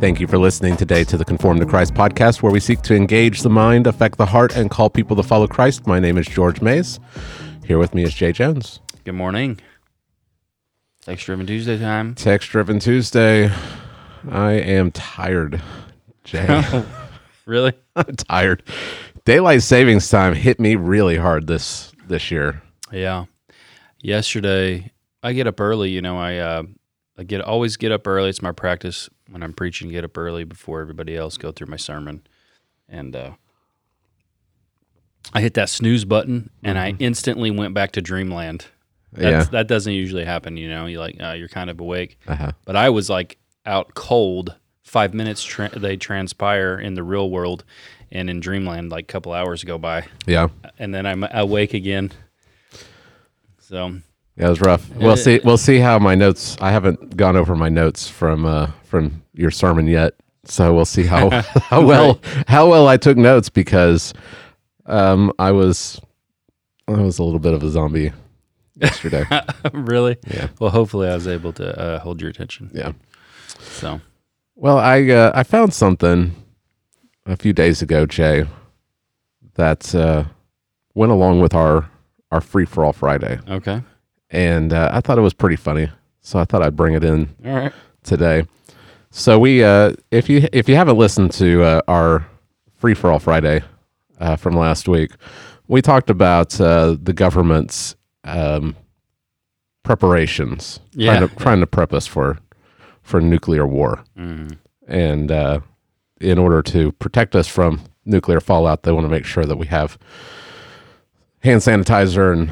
Thank you for listening today to the Conform to Christ podcast, where we seek to engage the mind, affect the heart, and call people to follow Christ. My name is George Mays. Here with me is Jay Jones. Good morning. Text driven Tuesday time. Text driven Tuesday. I am tired, Jay. really? I'm tired. Daylight savings time hit me really hard this this year. Yeah. Yesterday, I get up early. You know, I uh, I get always get up early. It's my practice when I'm preaching. Get up early before everybody else. Go through my sermon, and uh, I hit that snooze button, and I instantly went back to dreamland. That's, yeah. that doesn't usually happen. You know, you like uh, you're kind of awake, Uh-huh. but I was like out cold. Five minutes tra- they transpire in the real world, and in dreamland, like a couple hours go by, Yeah. and then I'm awake again. So Yeah, it was rough. We'll see. We'll see how my notes. I haven't gone over my notes from uh, from your sermon yet, so we'll see how how well how well I took notes because um, I was I was a little bit of a zombie yesterday. really? Yeah. Well, hopefully I was able to uh, hold your attention. yeah. So Well, I uh, I found something a few days ago, Jay, that uh, went along with our our free for all Friday, okay, and uh, I thought it was pretty funny. So I thought I'd bring it in all right. today. So we, uh, if you if you haven't listened to uh, our free for all Friday uh, from last week, we talked about uh, the government's um, preparations, Yeah. trying to trying to prep us for for nuclear war, Mhm. and uh, in order to protect us from nuclear fallout, they want to make sure that we have hand sanitizer and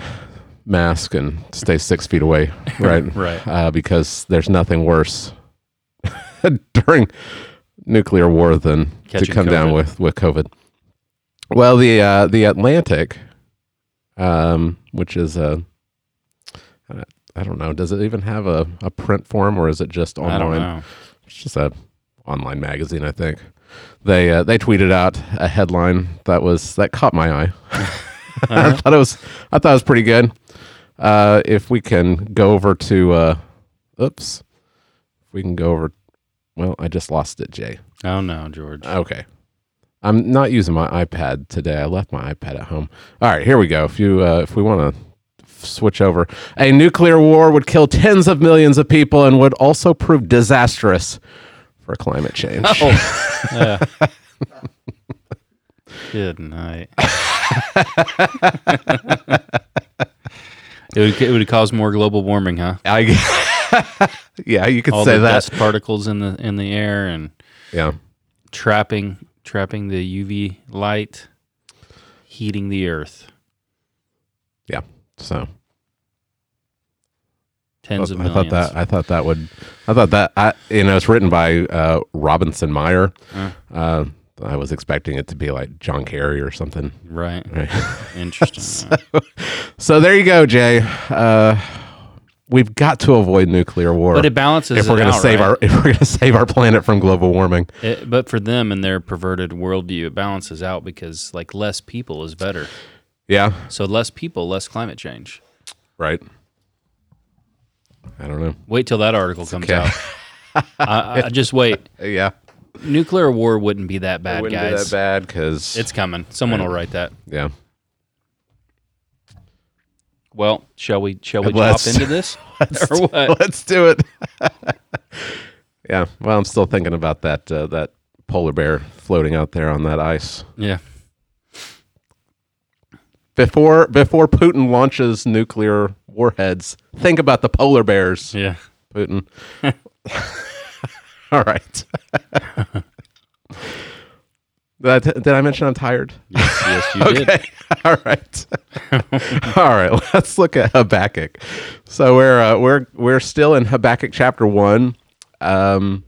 mask and stay six feet away, right? Right. uh, because there's nothing worse during nuclear war than to Catching come down with with COVID. Well, the uh, the Atlantic, um, which is a, uh, I don't know, does it even have a, a print form or is it just online? I don't know. It's just a online magazine, I think. They uh, they tweeted out a headline that was that caught my eye. I thought it was I thought it was pretty good. Uh, if we can go over to, uh, oops, if we can go over. Well, I just lost it, Jay. Oh no, George. Okay, I'm not using my iPad today. I left my iPad at home. All right, here we go. If you uh, if we want to switch over, a nuclear war would kill tens of millions of people and would also prove disastrous for climate change. Oh, yeah. Good night. it would it would cause more global warming, huh? I, yeah, you could All say the that. dust particles in the in the air and Yeah, trapping trapping the UV light, heating the earth. yeah. So Tens of I millions. thought that I thought that would I thought that I you know it's written by uh, Robinson Meyer. Uh. Uh, I was expecting it to be like John Kerry or something. right. Right. Interesting. Yeah. so there you go, Jay. Uh, we've got to avoid nuclear war But it balances if we're going to out, save right? our if we're going to save our planet from global warming. It, but for them and their perverted worldview, it balances out because like less people is better. Yeah. So less people, less climate change. Right. I don't know. Wait till that article comes okay. out. I, I just wait. Yeah. Nuclear war wouldn't be that bad, it wouldn't guys. be that bad because It's coming. Someone will write that. yeah. Well, shall we? Shall we Let's- drop into this, or what? Let's do it. yeah. Well, I'm still thinking about that uh, that polar bear floating out there on that ice. Yeah. Before before Putin launches nuclear warheads, think about the polar bears, Yeah. Putin. All right. Did I, did I mention I'm tired? Yes, yes, you did. Okay. All right. All right. Let's look at Habakkuk. So we're uh, we're we're still in Habakkuk chapter one. Um,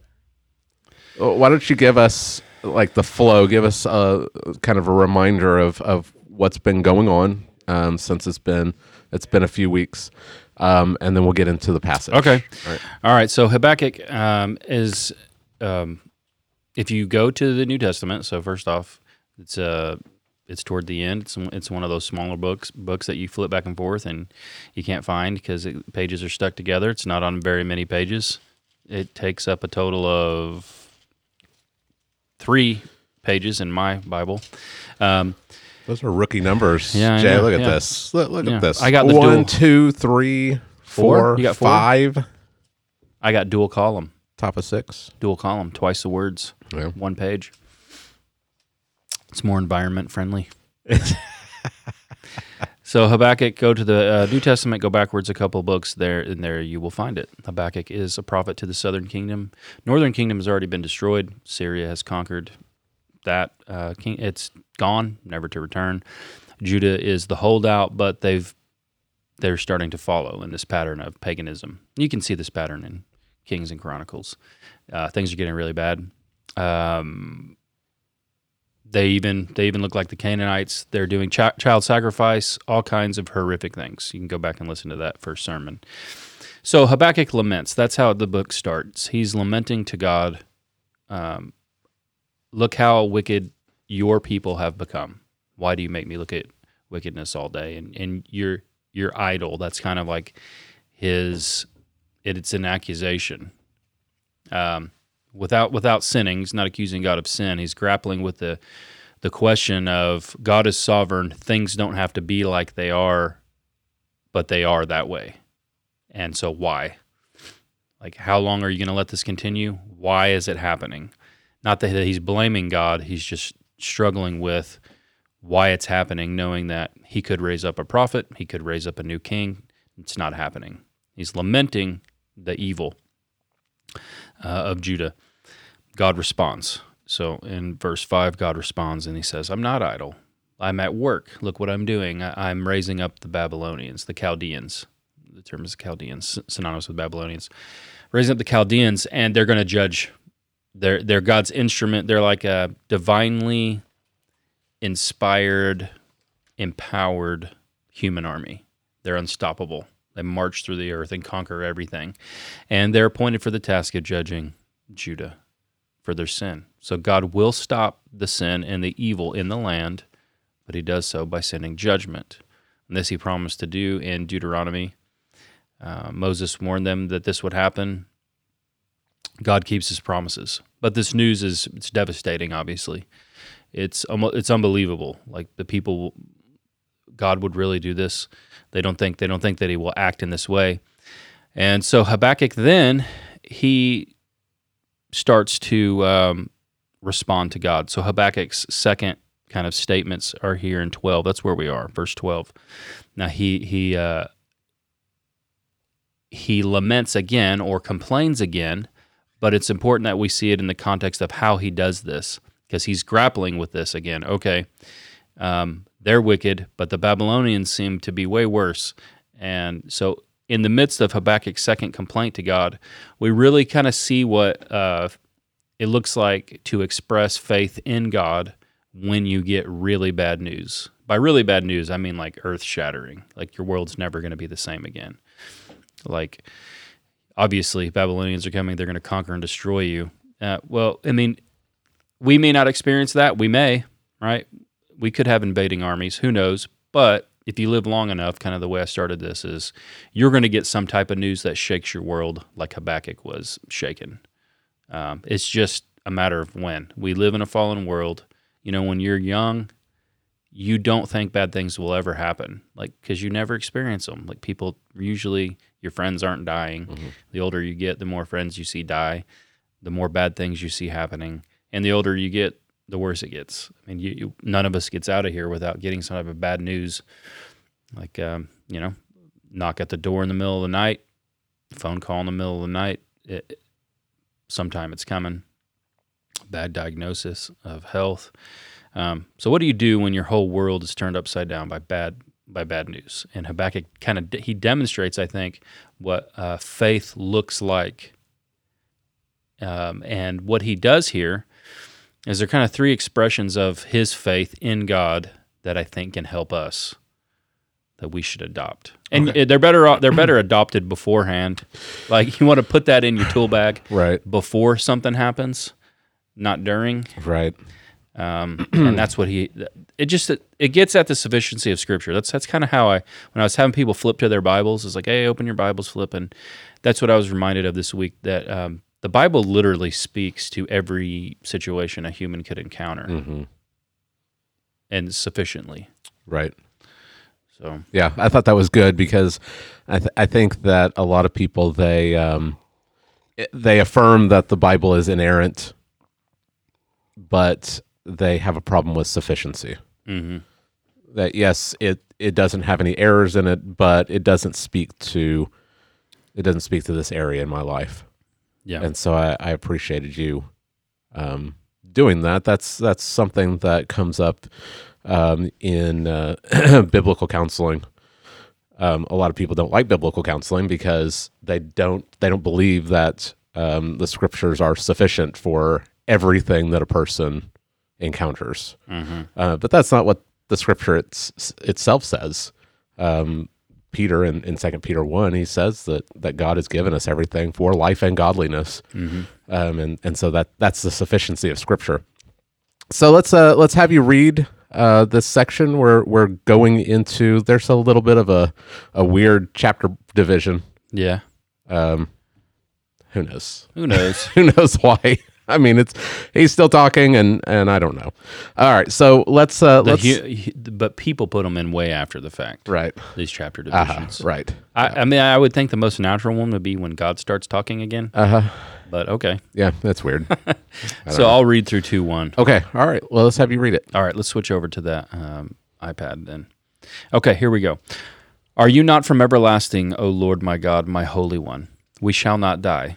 why don't you give us like the flow? Give us a kind of a reminder of of what's been going on um, since it's been it's been a few weeks, um, and then we'll get into the passage. Okay. All right. All right. So Habakkuk um, is, um, if you go to the New Testament. So first off, it's uh, it's toward the end. It's it's one of those smaller books books that you flip back and forth and you can't find because pages are stuck together. It's not on very many pages. It takes up a total of three pages in my Bible. Um, Those are rookie numbers. Yeah, I Jay, know, look at yeah. this. Look, look Yeah. at this. I got the one, dual- two, three, Four? four, You got four? five, I got dual column, top of six. dual column, twice the words, Yeah. one page. It's more environment friendly. so Habakkuk, go to the uh, New Testament, go backwards a couple books there, and there you will find it. Habakkuk is a prophet to the southern kingdom. Northern kingdom has already been destroyed. Syria has conquered that. Uh, king, it's gone, never to return. Judah is the holdout, but they've they're starting to follow in this pattern of paganism. You can see this pattern in Kings and Chronicles. Uh, things are getting really bad. Um, they even they even look like the Canaanites. They're doing chi- child sacrifice, all kinds of horrific things. You can go back and listen to that first sermon. So Habakkuk laments. That's how the book starts. He's lamenting to God. Um, look how wicked your people have become. Why do you make me look at wickedness all day? And and you're you're. That's kind of like his. It, it's an accusation. Um, without without sinning, he's not accusing God of sin. He's grappling with the the question of God is sovereign. Things don't have to be like they are, but they are that way. And so why? Like how long are you going to let this continue? Why is it happening? Not that he's blaming God, he's just struggling with why it's happening, knowing that he could raise up a prophet, he could raise up a new king. It's not happening. He's lamenting the evil uh, of Judah. God responds. So in verse 5, God responds and he says, I'm not idle. I'm at work. Look what I'm doing. I'm raising up the Babylonians, the Chaldeans. The term is Chaldeans, synonymous with Babylonians. Raising up the Chaldeans, and they're going to judge. They're, they're God's instrument. They're like a divinely inspired, empowered human army. They're unstoppable. They march through the earth and conquer everything. And they're appointed for the task of judging Judah for their sin. So God will stop the sin and the evil in the land, but he does so by sending judgment. And this he promised to do in Deuteronomy. Uh, Moses warned them that this would happen. God keeps his promises. But this news is it's devastating, obviously. It's almo- it's unbelievable. Like the people God would really do this. They don't think they don't think that he will act in this way. And so Habakkuk then he starts to um, respond to God. So Habakkuk's second kind of statements are here in 12. That's where we are, verse 12. Now he he uh, he laments again or complains again, but it's important that we see it in the context of how he does this because he's grappling with this again. Okay, um, they're wicked, but the Babylonians seem to be way worse. And so, in the midst of Habakkuk's second complaint to God, we really kind of see what uh, it looks like to express faith in God when you get really bad news. By really bad news, I mean like earth shattering, like your world's never going to be the same again. Like, obviously, Babylonians are coming, they're going to conquer and destroy you. Uh, well, I mean, we may not experience that. We may, right? We could have invading armies. Who knows? But if you live long enough, kind of the way I started this is you're going to get some type of news that shakes your world like Habakkuk was shaken. Um, it's just a matter of when. We live in a fallen world. You know, when you're young, you don't think bad things will ever happen, like because you never experience them. Like people usually, your friends aren't dying. The older you get, the more friends you see die, the more bad things you see happening, and the older you get, the worse it gets. I mean, you, you none of us gets out of here without getting some type of bad news, like um, you know, knock at the door in the middle of the night, phone call in the middle of the night. It, sometime it's coming. Bad diagnosis of health. Um, so, what do you do when your whole world is turned upside down by bad by bad news? And Habakkuk kind of he demonstrates, I think, what uh, faith looks like. Um, and what he does here is there kind of three expressions of his faith in God that I think can help us that we should adopt. And they're better they're better adopted beforehand. Like you want to put that in your tool bag Right. before something happens, not during. Right. Um, and that's what he. It just it gets at the sufficiency of Scripture. That's that's kind of how I when I was having people flip to their Bibles. It's like, hey, open your Bibles, flip, and that's what I was reminded of this week. That um, the Bible literally speaks to every situation a human could encounter, hmm and sufficiently. Right. So Yeah, I thought that was good because I th- I think that a lot of people they um they affirm that the Bible is inerrant, but they have a problem with sufficiency. hmm That yes, it it doesn't have any errors in it, but it doesn't speak to it doesn't speak to this area in my life. yeah, and so I, I appreciated you um, doing that. That's that's something that comes up um, in uh, biblical counseling. Um, a lot of people don't like biblical counseling because they don't they don't believe that um, the scriptures are sufficient for everything that a person encounters. hmm Uh, but that's not what the scripture it's, itself says. Um, Peter in, in 2 Peter 1, he says that, that God has given us everything for life and godliness. hmm Um, and, and so that, that's the sufficiency of scripture. So let's, uh, let's have you read uh, this section. We're, we're going into, there's a little bit of a, a weird chapter division. yeah. Um, who knows? Who knows? who knows why? I mean, it's he's still talking, and and I don't know. All right, so let's uh, let's hu- but people put them in way after the fact. right, These chapter uh divisions. right, I, I mean, I would think the most natural one would be when God starts talking again. uh huh. But okay, Yeah, that's weird. so I'll read through two one. okay, all right. Well, let's have you read it. All right, let's switch over to that um, iPad then. Okay, here we go. Are you not from everlasting, O Lord my God, my Holy One? We shall not die.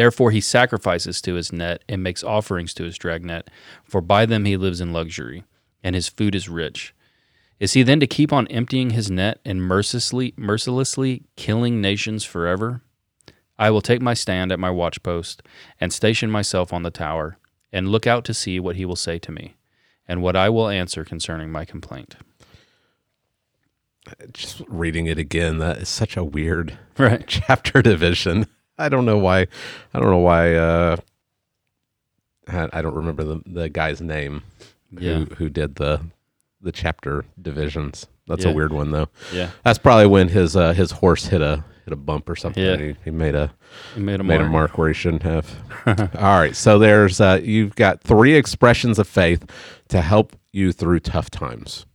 Therefore he sacrifices to his net and makes offerings to his dragnet, for by them he lives in luxury, and his food is rich. Is he then to keep on emptying his net and mercilessly, mercilessly killing nations forever? I will take my stand at my watchpost and station myself on the tower, and look out to see what he will say to me, and what I will answer concerning my complaint. Just reading it again. That is such a weird Right. chapter division. I don't know why. I don't know why. Uh, I don't remember the the guy's name Yeah. who who did the the chapter divisions. That's Yeah. a weird one though. Yeah. That's probably when his uh, his horse hit a hit a bump or something. Yeah. He, he made a He made a made mark. a mark where he shouldn't have. All right, so there's uh, you've got three expressions of faith to help you through tough times,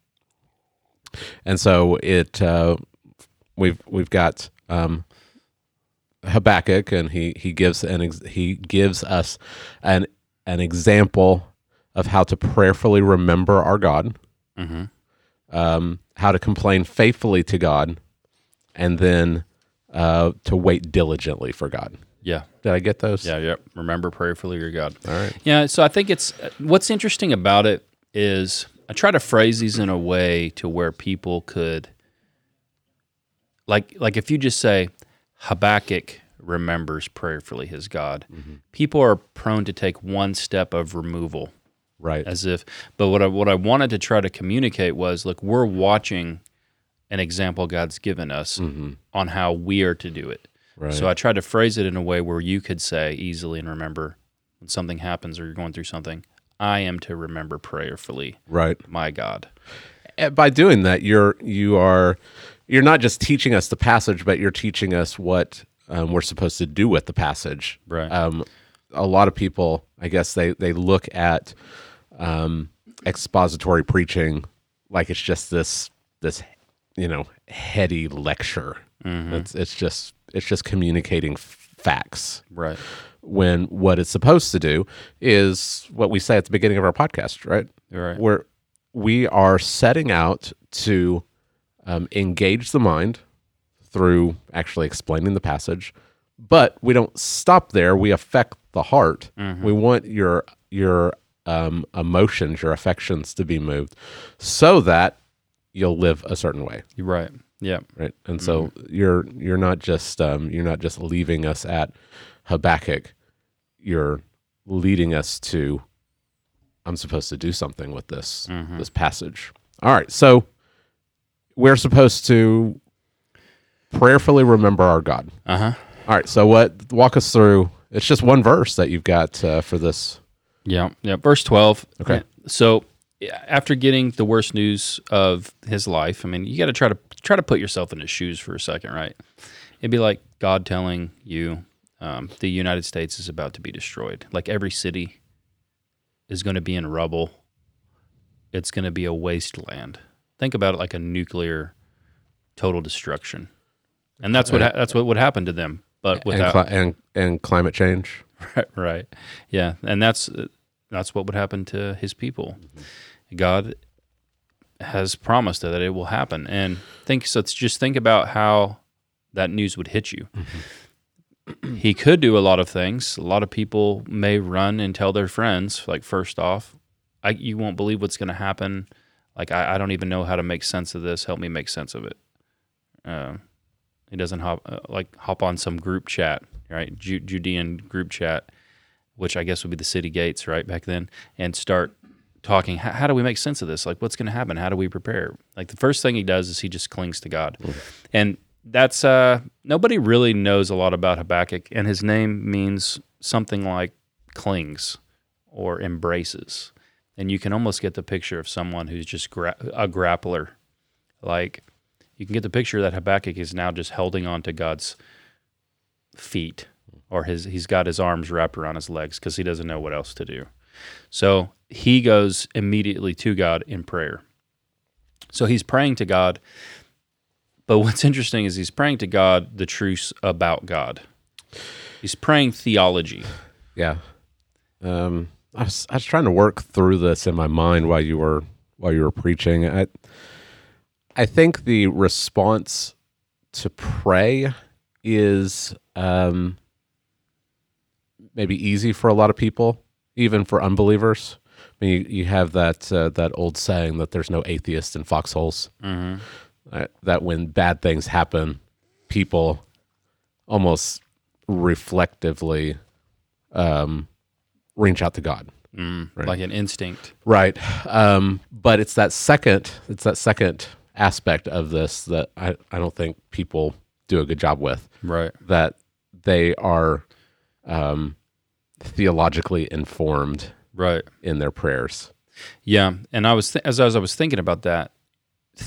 and so it uh, we've we've got um, Habakkuk, and he he gives an ex- he gives us an an example of how to prayerfully remember our God, hmm um, how to complain faithfully to God, and then uh, to wait diligently for God. Yeah. Did I get those? Yeah. Yep. Remember prayerfully your God. All right. Yeah, so I think it's what's interesting about it is I try to phrase these in a way to where people could like like if you just say Habakkuk remembers prayerfully his God, mm-hmm. people are prone to take one step of removal Right. as if but what I what I wanted to try to communicate was look, we're watching an example God's given us mm-hmm. on how we are to do it. Right. So I tried to phrase it in a way where you could say easily and remember when something happens or you're going through something, I am to remember prayerfully right. my God. And by doing that, you're you are you're not just teaching us the passage, but you're teaching us what um, we're supposed to do with the passage. Right. Um, a lot of people, I guess, they they look at um, expository preaching like it's just this this you know heady lecture. It's it's just it's just communicating f- facts. Right. when what it's supposed to do is what we say at the beginning of our podcast, right? Right. Where we are setting out to um, engage the mind through actually explaining the passage, but we don't stop there. We affect the heart. We want your your um, emotions, your affections to be moved, so that you'll live a certain way right. Yeah. right and so you're you're not just um, you're not just leaving us at habakkuk you're leading us to I'm supposed to do something with this Mhm. this passage. All right, so we're supposed to prayerfully remember our God. Uh huh. All right, so what? Walk us through. It's just one verse that you've got uh, for this. Yeah, yeah. Verse twelve. Okay. So after getting the worst news of his life, I mean, you got to try to try to put yourself in his shoes for a second, right? It'd be like God telling you um, the United States is about to be destroyed. Like every city is going to be in rubble. It's going to be a wasteland. Think about it like a nuclear total destruction, and that's what ha- that's what would happen to them. But And, without cli- and and climate change. Right, right. Yeah, and that's uh, that's what would happen to his people. God has promised that it will happen, and think so. Just think about how that news would hit you. Mm-hmm. he could do a lot of things. A lot of people may run and tell their friends. Like first off, I, you won't believe what's going to happen. Like I, I don't even know how to make sense of this. Help me make sense of it. Uh, he doesn't hop uh, like hop on some group chat, right? Ju- Judean group chat, which I guess would be the city gates, right back then, and start talking. How, how do we make sense of this? Like, what's going to happen? How do we prepare? Like the first thing he does is he just clings to God, and that's uh, nobody really knows a lot about Habakkuk, and his name means something like clings or embraces, and you can almost get the picture of someone who's just gra- a grappler, like you can get the picture that Habakkuk is now just holding on to God's feet, or his he's got his arms wrapped around his legs because he doesn't know what else to do. So he goes immediately to God in prayer. So he's praying to God. But what's interesting is he's praying to God the truths about God. He's praying theology. Yeah. Um, I was I was trying to work through this in my mind while you were while you were preaching. I I think the response to pray is um, maybe easy for a lot of people, even for unbelievers. I mean, you, you have that uh, that old saying that there's no atheist in foxholes. Mm-hmm. Uh, that when bad things happen, people almost reflectively um, reach out to God. Mm, Right. Like an instinct. Right. Um, but it's that second it's that second aspect of this that I, I don't think people do a good job with. Right. That they are um, theologically informed Right. in their prayers. Yeah, and I was th- as, as I was thinking about that,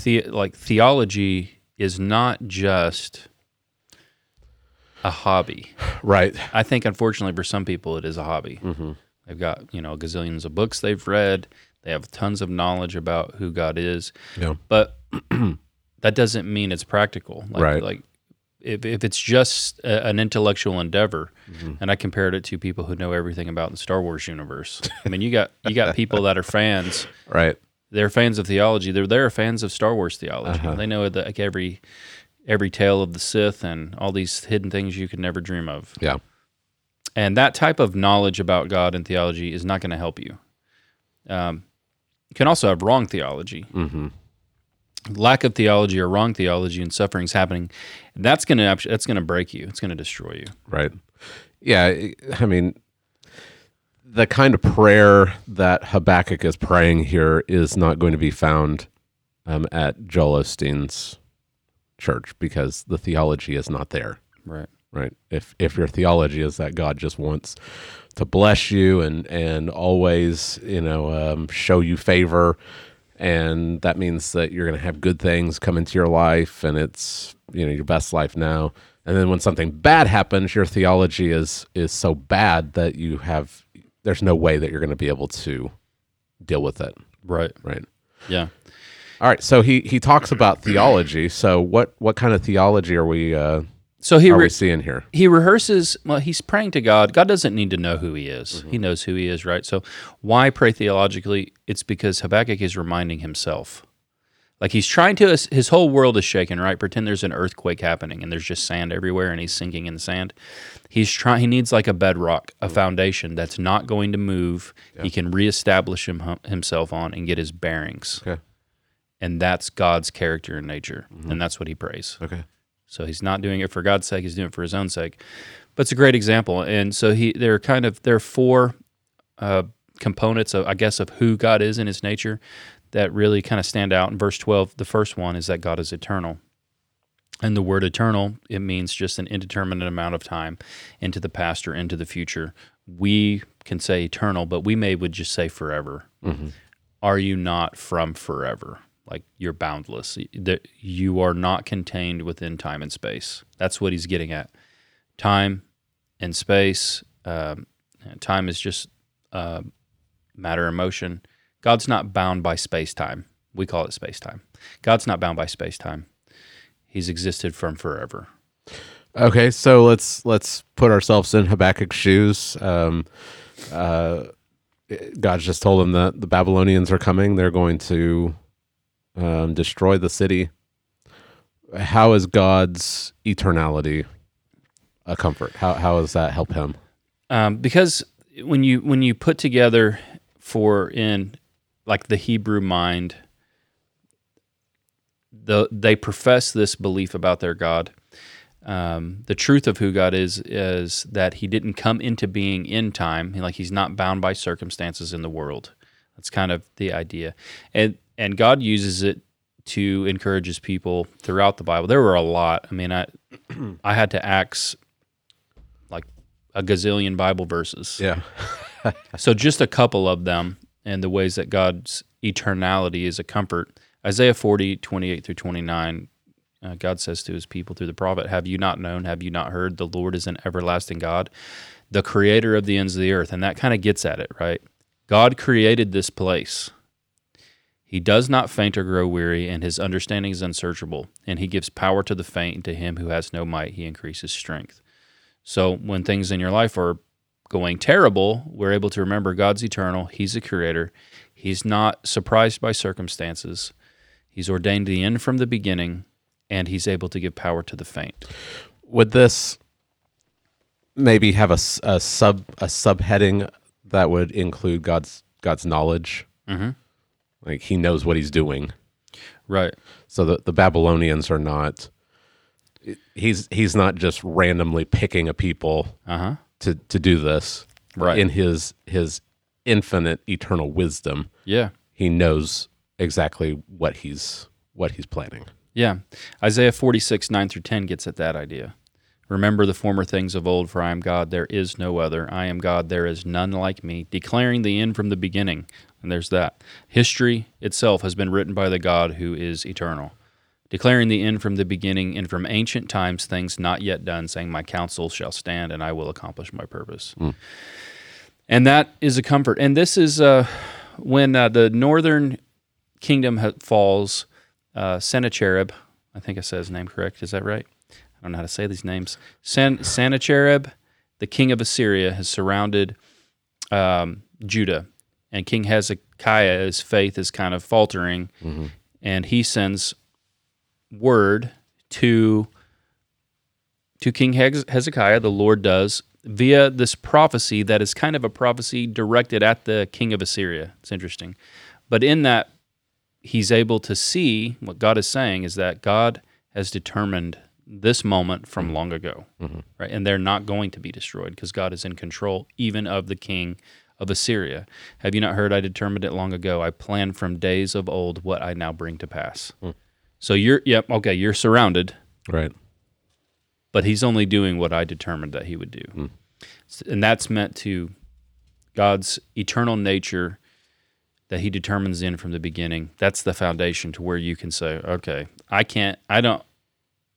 the- like theology is not just a hobby. Right. I think unfortunately for some people it is a hobby. hmm They've got you know gazillions of books they've read. They have tons of knowledge about who God is, Yeah. but that doesn't mean it's practical. Like, Right. Like if if it's just a, an intellectual endeavor, and I compared it to people who know everything about the Star Wars universe. I mean, you got you got people that are fans Right. they're fans of theology. They're they're fans of Star Wars theology. Uh-huh. They know that like every every tale of the Sith and all these hidden things you could never dream of. Yeah. And that type of knowledge about God and theology is not going to help you. Um, you can also have wrong theology, hmm lack of theology or wrong theology, and suffering's happening. That's going to that's going to break you. It's going to destroy you. Right. Yeah. I mean, the kind of prayer that Habakkuk is praying here is not going to be found um, at Joel Osteen's church because the theology is not there. Right. Right. If if your theology is that God just wants to bless you and and always you know um, show you favor, and that means that you're going to have good things come into your life, and it's you know your best life now. And then when something bad happens, your theology is is so bad that you have there's no way that you're going to be able to deal with it. Right. Right. Yeah. All right. So he he talks about theology. So what what kind of theology are we uh, So he are re- we seeing here? he rehearses well he's praying to god. God doesn't need to know who he is. He knows who he is right? So why pray theologically? It's because habakkuk is reminding himself. Like he's trying to his whole world is shaken right? Pretend there's an earthquake happening and there's just sand everywhere and he's sinking in the sand. He's trying he needs like a bedrock a foundation that's not going to move. He can reestablish him, himself on and get his bearings. Okay. And that's god's character and nature and that's what he prays Okay. so he's not doing it for God's sake; he's doing it for his own sake. But it's a great example, and so he they're kind of there are four uh, components of, I guess, of who God is in His nature that really kind of stand out. In verse twelve, the first one is that God is eternal. And the word eternal, it means just an indeterminate amount of time into the past or into the future. We can say eternal, but we may would just say forever. Are you not from forever? Like you're boundless. That you are not contained within time and space. That's what he's getting at. Time and space. Um, time is just uh, matter and motion. God's not bound by space time. We call it space time. God's not bound by space time. He's existed from forever. Okay, so let's let's put ourselves in Habakkuk's shoes. Um, uh, God just told him that the Babylonians are coming. They're going to um, destroy the city. How is God's eternality a comfort? How how does that help him? um, because when you when you put together for in like the Hebrew mind, the they profess this belief about their God. Um, the truth of who God is is that He didn't come into being in time, like He's not bound by circumstances in the world. That's kind of the idea, and and God uses it to encourage His people throughout the Bible. There were a lot. I mean, I I had to axe like a gazillion Bible verses. Yeah. So just a couple of them and the ways that God's eternality is a comfort. Isaiah 40, 28 through 29, uh, God says to his people through the prophet, Have you not known? Have you not heard? The Lord is an everlasting God, the creator of the ends of the earth. And that kind of gets at it, right? God created this place. He does not faint or grow weary, and his understanding is unsearchable. And he gives power to the faint, and to him who has no might, he increases strength. So when things in your life are going terrible, we're able to remember God's eternal. He's a creator. He's not surprised by circumstances. He's ordained the end from the beginning, and he's able to give power to the faint. Would this maybe have a sub a subheading that would include God's God's knowledge? Mhm. Like he knows what he's doing. Right. So the, the Babylonians are not. He's he's not just randomly picking a people Uh huh. to to do this. Right. In his his infinite eternal wisdom, Yeah. he knows exactly what he's what he's planning. Yeah. Isaiah 46, 9 through 10 gets at that idea. Remember the former things of old, for I am God, there is no other. I am God, there is none like me, declaring the end from the beginning. And there's that. History itself has been written by the God who is eternal, declaring the end from the beginning and from ancient times things not yet done, saying, My counsel shall stand and I will accomplish my purpose. And that is a comfort. And this is uh, when uh, the northern kingdom ha- falls, uh, Sennacherib, I think I said his name correct. Is that right? I don't know how to say these names. Sen- Sennacherib, the king of Assyria, has surrounded um, Judah, and King Hezekiah, his faith is kind of faltering, and he sends word to to King Hezekiah. The Lord does via this prophecy that is kind of a prophecy directed at the king of Assyria. It's interesting, but in that he's able to see what God is saying is that God has determined this moment from mm-hmm. long ago, mm-hmm. right? And they're not going to be destroyed because God is in control even of the king of Assyria. Have you not heard? I determined it long ago. I planned from days of old what I now bring to pass. Mm. So you're, yep, okay, you're surrounded, Right. but he's only doing what I determined that he would do. Mm. S- And that's meant to God's eternal nature that he determines in from the beginning. That's the foundation to where you can say, okay, I can't I don't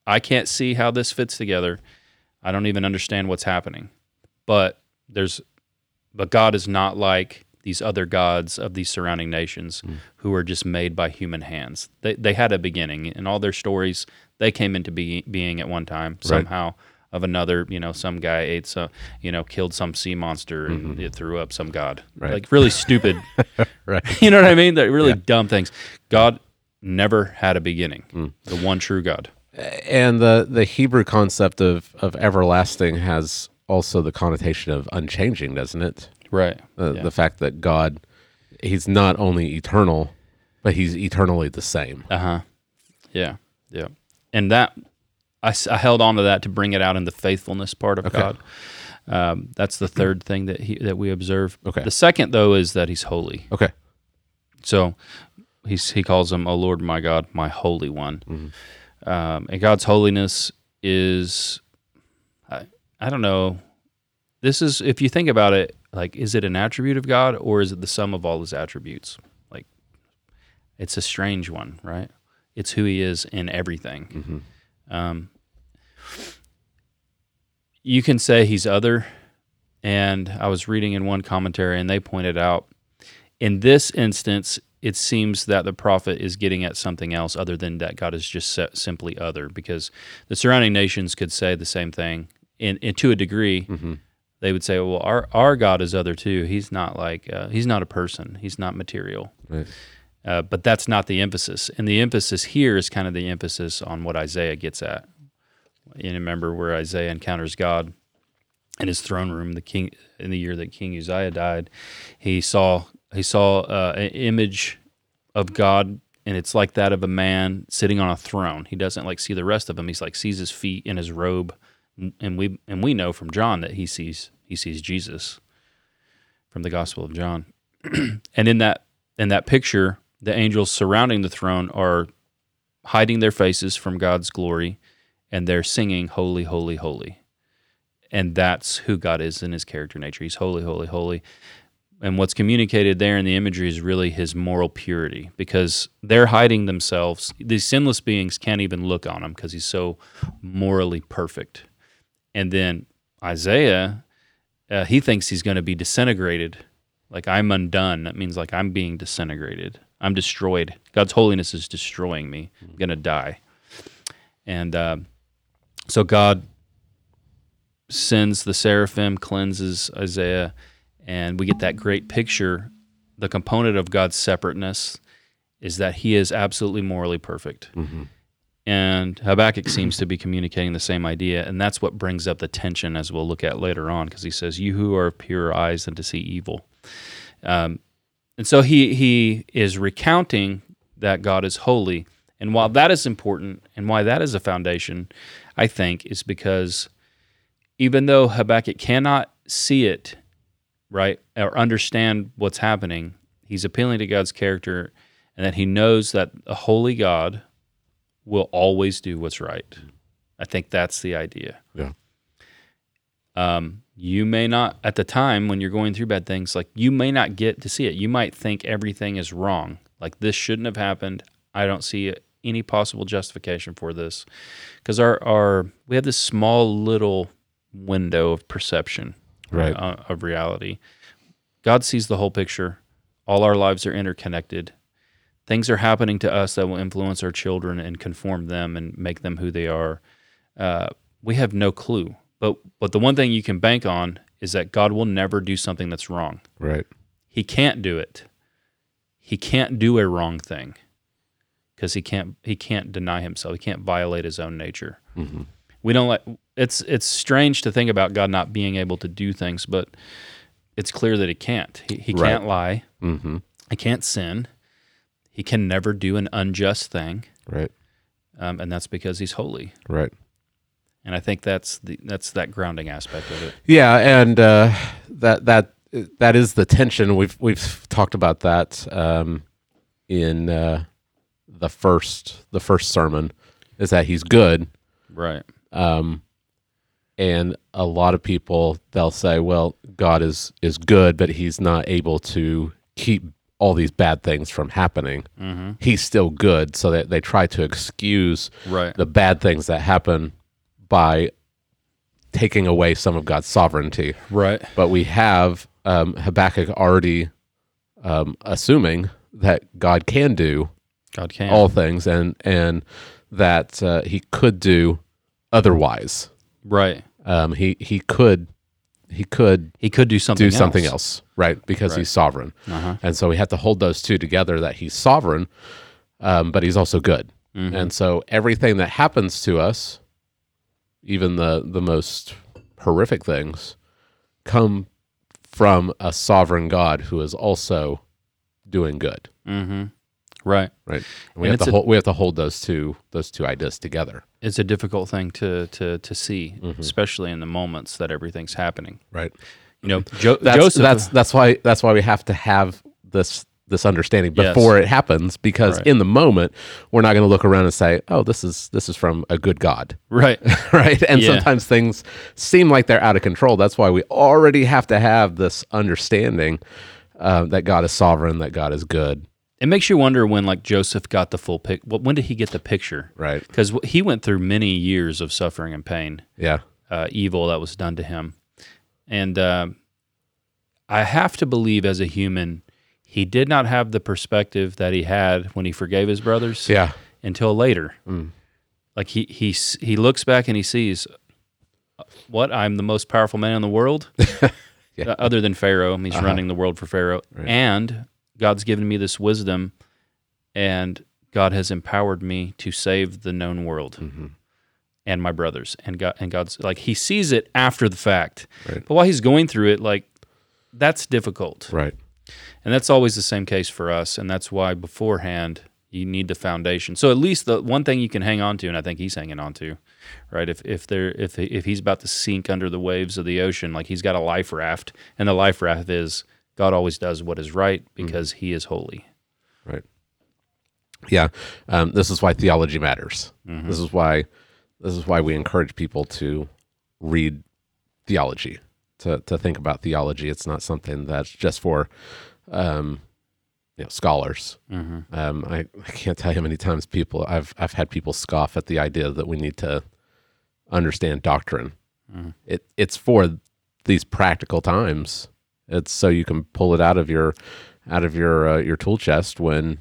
I can't see how this fits together. I don't even understand what's happening. But there's but God is not like these other gods of these surrounding nations hmm. who are just made by human hands. They they had a beginning in all their stories. They came into be, being at one time somehow of another, you know, some guy ate some, you know, killed some sea monster and mm-hmm. it threw up some god. Right. Like really stupid Right. you know what I mean? They're really dumb things. God never had a beginning. Hmm. The one true God. And the the Hebrew concept of of everlasting has also the connotation of unchanging, doesn't it? Right. The Yeah. the fact that God, he's not only eternal, but he's eternally the same. Uh huh. Yeah. Yeah. And that I held on to that to bring it out in the faithfulness part of God. Um, that's the third thing that he that we observe. Okay. The second though is that he's holy. Okay. So he's he calls him, "O Lord, my God, my Holy One," Mhm. Um, and God's holiness is, I, I don't know. This is if you think about it, like, is it an attribute of God or is it the sum of all His attributes? Like, it's a strange one, right? It's who He is in everything. Mhm. Um, you can say he's other, and I was reading in one commentary, and they pointed out in this instance, it seems that the prophet is getting at something else other than that God is just simply other, because the surrounding nations could say the same thing, and, and to a degree, Mhm. they would say, "Well, our our God is other too. He's not like uh, he's not a person. He's not material." Right. Uh, but that's not the emphasis. And the emphasis here is kind of the emphasis on what Isaiah gets at. You remember where Isaiah encounters God in his throne room, the king in the year that King Uzziah died. He saw he saw uh, an image of God, and it's like that of a man sitting on a throne. He doesn't like see the rest of him. He's like sees his feet in his robe, and we and we know from John that he sees he sees Jesus from the Gospel of John. and in that in that picture, the angels surrounding the throne are hiding their faces from God's glory and they're singing holy holy holy. And that's who God is in his character nature. He's holy holy holy. And what's communicated there in the imagery is really his moral purity because they're hiding themselves. These sinless beings can't even look on him because he's so morally perfect. And then Isaiah, uh, he thinks he's going to be disintegrated like I'm undone. That means like I'm being disintegrated. I'm destroyed. God's holiness is destroying me. I'm gonna die. And uh, so God sends the seraphim, cleanses Isaiah, and we get that great picture. The component of God's separateness is that He is absolutely morally perfect. Mhm. And Habakkuk seems to be communicating the same idea, and that's what brings up the tension, as we'll look at later on, because he says, "You who are of purer eyes than to see evil." Um, and so he he is recounting that God is holy, and while that is important, and why that is a foundation, I think, is because even though Habakkuk cannot see it, right, or understand what's happening, he's appealing to God's character, and that he knows that a holy God will always do what's right. I think that's the idea. Yeah. Um, you may not at the time when you're going through bad things, like you may not get to see it. You might think everything is wrong. Like this shouldn't have happened. I don't see any possible justification for this because our our we have this small little window of perception Right. uh, of reality. God sees the whole picture. All our lives are interconnected. Things are happening to us that will influence our children and conform them and make them who they are. Uh, we have no clue. But but the one thing you can bank on is that God will never do something that's wrong. Right. He can't do it. He can't do a wrong thing because he can't he can't deny himself. He can't violate his own nature. Mhm. We don't like it's it's strange to think about God not being able to do things, but it's clear that he can't. He, he Right. can't lie. Mm-hmm. He can't sin. He can never do an unjust thing, Right. um, and that's because he's holy. Right. And I think that's the that's that grounding aspect of it. Yeah, and uh, that that that is the tension. We've we've talked about that um, in uh, the first the first sermon. Is that he's good, Right. um, and a lot of people they'll say, "Well, God is is good, but He's not able to keep all these bad things from happening. Mm-hmm. He's still good." So that they try to excuse Right. the bad things that happen by taking away some of God's sovereignty. Right. But we have um, Habakkuk already um, assuming that God can do God can. all things and and that uh, he could do otherwise. right. Um, he he could he could He could do something. do something else, right? Because Right. he's sovereign, Uh-huh. and so we have to hold those two together. That he's sovereign, um, but he's also good. Mhm. And so everything that happens to us, even the the most horrific things, come from a sovereign God who is also doing good. Mm-hmm. Right. right? And we And have to a- hold, we have to hold those two those two ideas together, It's a difficult thing to to to see, Mm-hmm. especially in the moments that everything's happening. right? You know, jo- That's Joseph. that's that's why that's why we have to have this this understanding Yes. before it happens because Right. in the moment we're not going to look around and say, "Oh, this is this is from a good God." right. right? And Yeah. sometimes things seem like they're out of control. That's why we already have to have this understanding uh, that God is sovereign, that God is good, It makes you wonder when like Joseph got the full pic. When did he get the picture? right? Because he went through many years of suffering and pain, Yeah, uh, evil that was done to him, and uh, I have to believe as a human, he did not have the perspective that he had when he forgave his brothers. yeah, until later. Mm. Like he he he looks back and he sees what I'm the most powerful man in the world, Yeah. uh, other than Pharaoh. He's Uh-huh. running the world for Pharaoh, Right. and God's given me this wisdom, and God has empowered me to save the known world hmm and my brothers. And God and God's like he sees it after the fact, Right. but while he's going through it, like that's difficult. right, And that's always the same case for us. And that's why beforehand you need the foundation. So at least the one thing you can hang on to, and I think he's hanging on to, right? If if there if if he's about to sink under the waves of the ocean, like he's got a life raft, and the life raft is God always does what is right because He is holy. right. Yeah, um, this is why theology matters. Mhm. This is why this is why we encourage people to read theology, to to think about theology. It's not something that's just for um, you know scholars. Mm-hmm. Um, I, I can't tell you how many times people I've I've had people scoff at the idea that we need to understand doctrine. Mhm. It it's for these practical times. It's so you can pull it out of your out of your uh, your tool chest when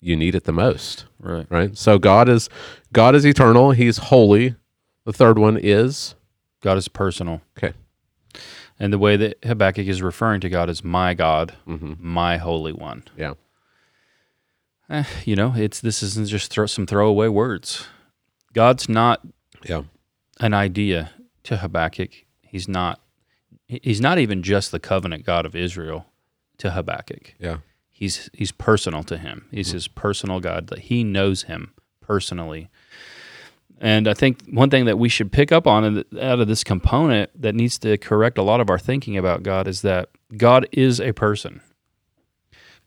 you need it the most, Right. right? So God is God is eternal. He's holy. The third one is God is personal. Okay. And the way that Habakkuk is referring to God is my God, hmm my holy one. Yeah. Eh, you know, it's this isn't just throw some throwaway words. God's not yeah an idea to Habakkuk. He's not. He- He's not even just the covenant God of Israel to Habakkuk. yeah He's he's personal to him. He's his personal God that he knows him personally. And I think one thing that we should pick up on out of this component that needs to correct a lot of our thinking about God is that God is a person.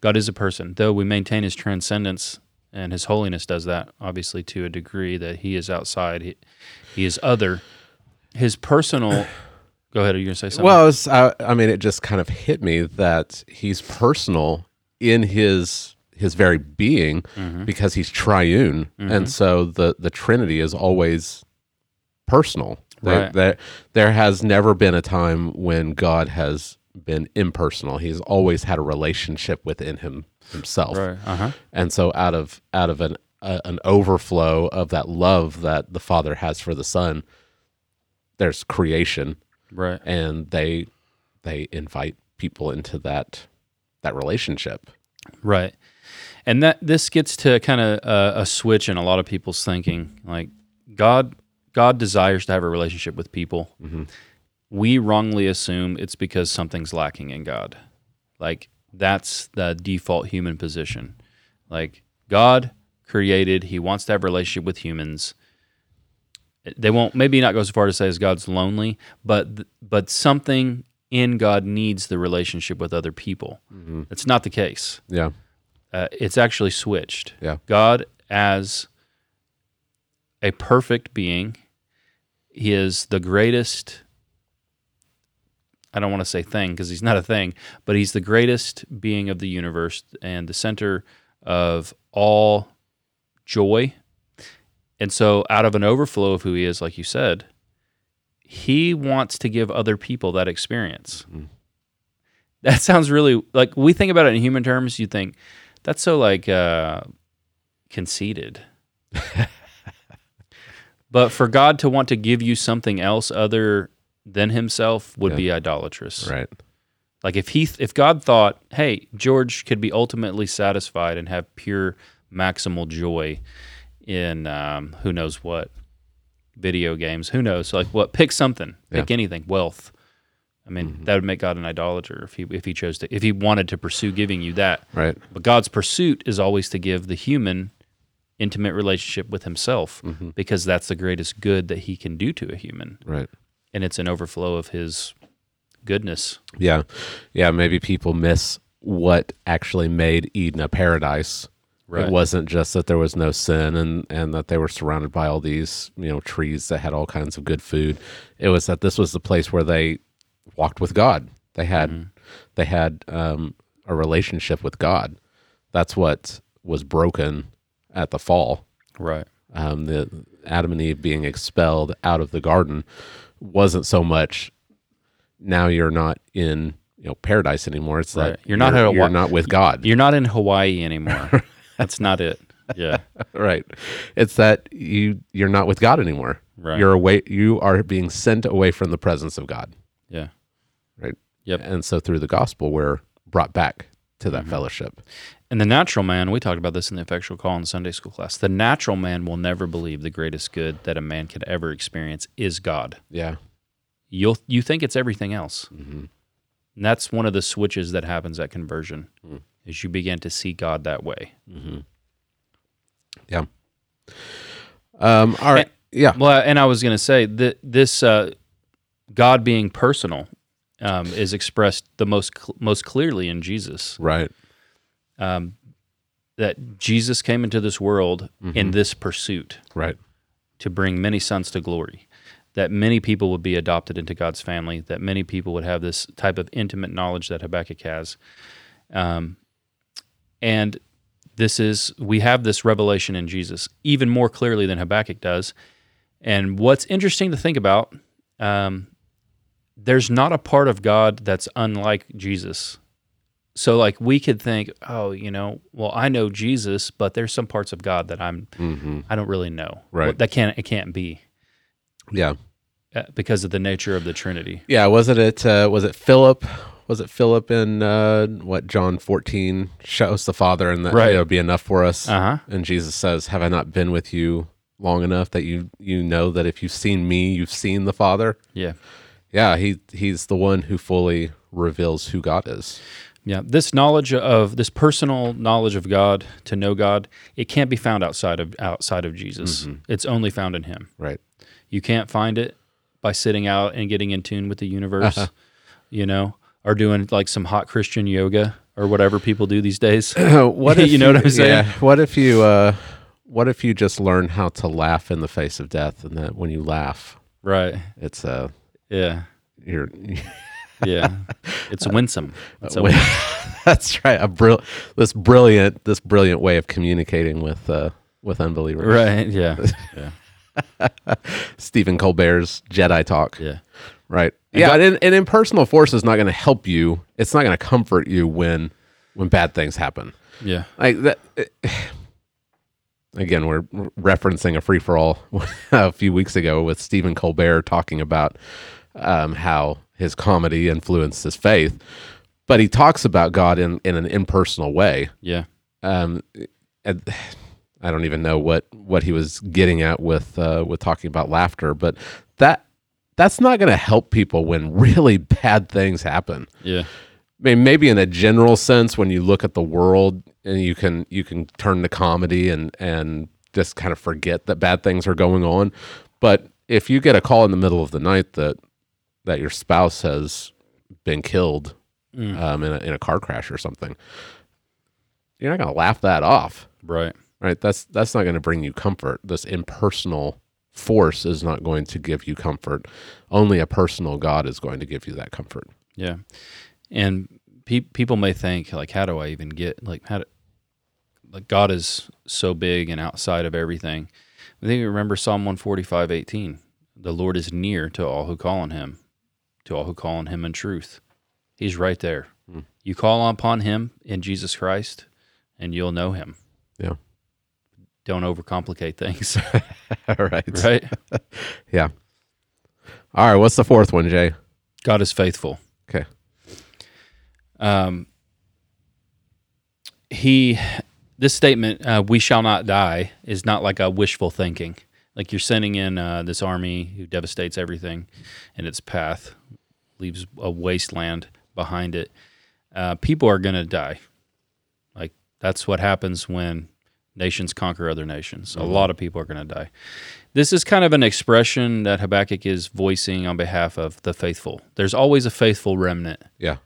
God is a person, though we maintain his transcendence and his holiness does that obviously to a degree that he is outside. He, he is other. His personal. Go ahead. Are you going to say something? Well, it's, uh, I mean, it just kind of hit me that he's personal in his his very being Mhm. because he's triune, Mhm. and so the the Trinity is always personal. Right. there, there has never been a time when God has been impersonal. He's always had a relationship within him himself, right. Uh huh. and so out of out of an uh, an overflow of that love that the Father has for the Son, there's creation Right. and they they invite people into that that relationship. Right. And that this gets to kind of a, a switch in a lot of people's thinking. Like God, God desires to have a relationship with people. Mhm. We wrongly assume it's because something's lacking in God. Like that's the default human position. Like God created, He wants to have a relationship with humans. They won't maybe not go so far to say as God's lonely, but but something in God needs the relationship with other people. Mm-hmm. That's not the case Yeah, uh, it's actually switched. Yeah. God as a perfect being, he is the greatest. I don't want to say thing because he's not a thing, but he's the greatest being of the universe and the center of all joy. And so, out of an overflow of who he is, like you said, he wants to give other people that experience. Mhm. That sounds really like we think about it in human terms. You think that's so like uh, conceited. but for God to want to give you something else other than Himself would Yeah. be idolatrous. right. Like if he, if God thought, hey, George could be ultimately satisfied and have pure maximal joy in um, who knows what video games, who knows, like what? Pick something, pick anything, wealth, I mean, that would make God an idolater if he if he chose to if he wanted to pursue giving you that. Right. But God's pursuit is always to give the human intimate relationship with himself because that's the greatest good that he can do to a human. Right. And it's an overflow of his goodness. Yeah. Yeah. Maybe people miss what actually made Eden a paradise. Right. It wasn't just that there was no sin and, and that they were surrounded by all these, you know, trees that had all kinds of good food. It was that this was the place where they walked with God. They had they had um, a relationship with God. That's what was broken at the fall. Right. um, the Adam and Eve being expelled out of the garden wasn't so much now you're not in you know paradise anymore. It's that You're not a you're not with God, You're not in Hawaii anymore. that's not it. Yeah. right? It's that you you're not with God anymore. Right. You're away. You are being sent away from the presence of God, Yeah. right? Yep. And so through the gospel, we're brought back to Mm-hmm. that fellowship. And the natural man, we talked about this in the effectual call in Sunday school class. The natural man will never believe the greatest good that a man could ever experience is God. Yeah. You'll you think it's everything else. And that's one of the switches that happens at conversion. Is you begin to see God that way. Yeah. Um. All right. Yeah. Well, and I was going to say that this uh, God being personal um, is expressed the most cl- most clearly in Jesus. Right. Um, that Jesus came into this world in this pursuit Right. to bring many sons to glory. That many people would be adopted into God's family. That many people would have this type of intimate knowledge that Habakkuk has. Um, and this is we have this revelation in Jesus even more clearly than Habakkuk does. And what's interesting to think about, um, there's not a part of God that's unlike Jesus. So like we could think, oh, you know, well, I know Jesus, but there's some parts of God that I'm Mm-hmm. I don't really know. Right. That can't it can't be Yeah. uh, because of the nature of the Trinity. Yeah, wasn't it? Uh, was it Philip? Was it Philip in uh, what John fourteen shows the Father, and that Right. it'll be enough for us? Uh huh. And Jesus says, "Have I not been with you long enough that you you know that if you've seen me, you've seen the Father?" Yeah. Yeah, he he's the one who fully reveals who God is. Yeah. This knowledge of this personal knowledge of God to know God, it can't be found outside of outside of Jesus. It's only found in Him. Right. You can't find it by sitting out and getting in tune with the universe, you know, or doing like some hot Christian yoga or whatever people do these days. what You know what I'm saying? Yeah. What if you uh, what if you just learn how to laugh in the face of death, and that when you laugh, right. it's uh, Yeah. you're Yeah. It's winsome. It's a, That's right. A brill- this brilliant this brilliant way of communicating with uh, with unbelievers. right. Yeah. Yeah. Stephen Colbert's Jedi talk. Yeah. Right. Yeah, and, and impersonal force is not going to help you. It's not going to comfort you when when bad things happen. Yeah. Like that. Again, we're referencing a free for all a few weeks ago with Stephen Colbert talking about um, how his comedy influenced his faith, but he talks about God in, in an impersonal way. Yeah. um, and I don't even know what what he was getting at with uh, with talking about laughter, but that that's not going to help people when really bad things happen. Yeah. I mean, maybe in a general sense, when you look at the world and you can you can turn to comedy and and just kind of forget that bad things are going on. But if you get a call in the middle of the night that that your spouse has been killed um, in a, in a car crash or something, you're not going to laugh that off Right. right that's that's not going to bring you comfort this impersonal force is not going to give you comfort only a personal god is going to give you that comfort Yeah. And pe- people may think like, how do I even get like how? Do, like God is so big and outside of everything. I think you remember Psalm one forty five eighteen. The Lord is near to all who call on Him, to all who call on Him in truth. He's right there. Hmm. You call upon Him in Jesus Christ, and you'll know Him. yeah Don't overcomplicate things, all right right? yeah all right what's the fourth one jay God is faithful. okay um, he this statement uh, we shall not die is not like a wishful thinking like you're sending in uh, this army who devastates everything in its path leaves a wasteland behind it. Uh, people are going to die. Like that's what happens when nations conquer other nations. A lot of people are going to die. This is kind of an expression that Habakkuk is voicing on behalf of the faithful. There's always a faithful remnant, Yeah.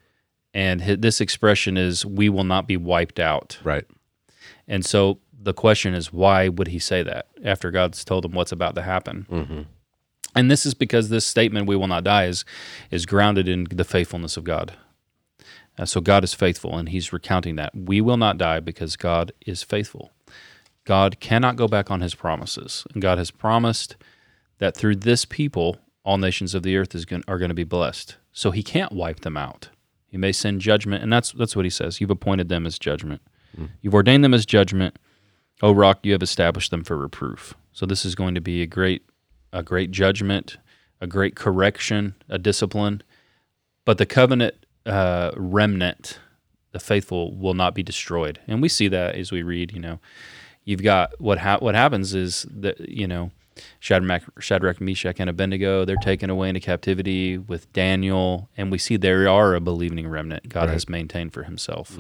and this expression is "we will not be wiped out." Right. And so the question is, why would he say that after God's told him what's about to happen? And this is because this statement, "We will not die," is is grounded in the faithfulness of God. Uh, so God is faithful, and He's recounting that we will not die because God is faithful. God cannot go back on His promises, and God has promised that through this people, all nations of the earth is going, are going to be blessed. So He can't wipe them out. He may send judgment, and that's that's what He says. You've appointed them as judgment. You've ordained them as judgment. O rock, you have established them for reproof. So this is going to be a great, a great judgment, a great correction, a discipline. But the covenant uh, remnant, the faithful, will not be destroyed, and we see that as we read. You know, you've got what ha- what happens is that you know Shadrach, Shadrach, Meshach, and Abednego they're taken away into captivity with Daniel, and we see there are a believing remnant God has maintained for Himself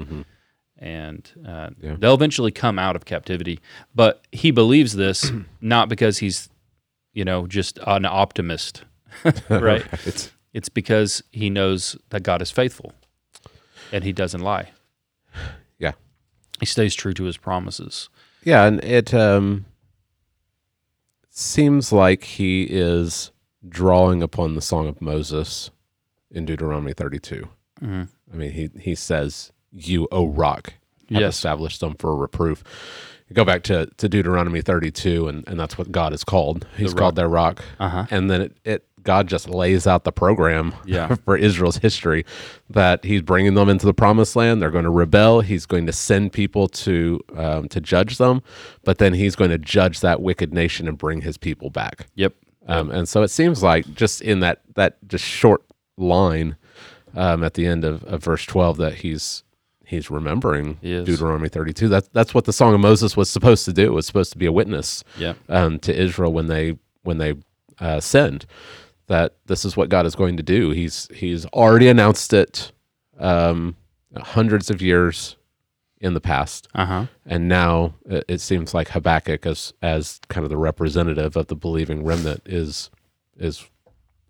and uh, Yeah. they'll eventually come out of captivity. But he believes this not because he's, you know, just an optimist, right? It's It's because he knows that God is faithful, and he doesn't lie. yeah. He stays true to his promises. Yeah, and it um seems like he is drawing upon the Song of Moses in Deuteronomy 32. Mhm. I mean, he he says, "You, O rock, have Yes. established them for a reproof." You go back to, to Deuteronomy 32, and, and that's what God is called. He's rock. called their rock. Uh huh. And then it, it God just lays out the program Yeah. for Israel's history that he's bringing them into the promised land. They're going to rebel. He's going to send people to um, to judge them, but then he's going to judge that wicked nation and bring his people back. Yep. Um, and so it seems like just in that that just short line um, at the end of, of verse twelve that he's he's remembering He. Deuteronomy thirty two. That's that's what the Song of Moses was supposed to do. It was supposed to be a witness um, to Israel when they when they uh, sinned. That this is what God is going to do. He's he's already announced it um, hundreds of years in the past, Uh huh. and now it, it seems like Habakkuk, as as kind of the representative of the believing remnant, is is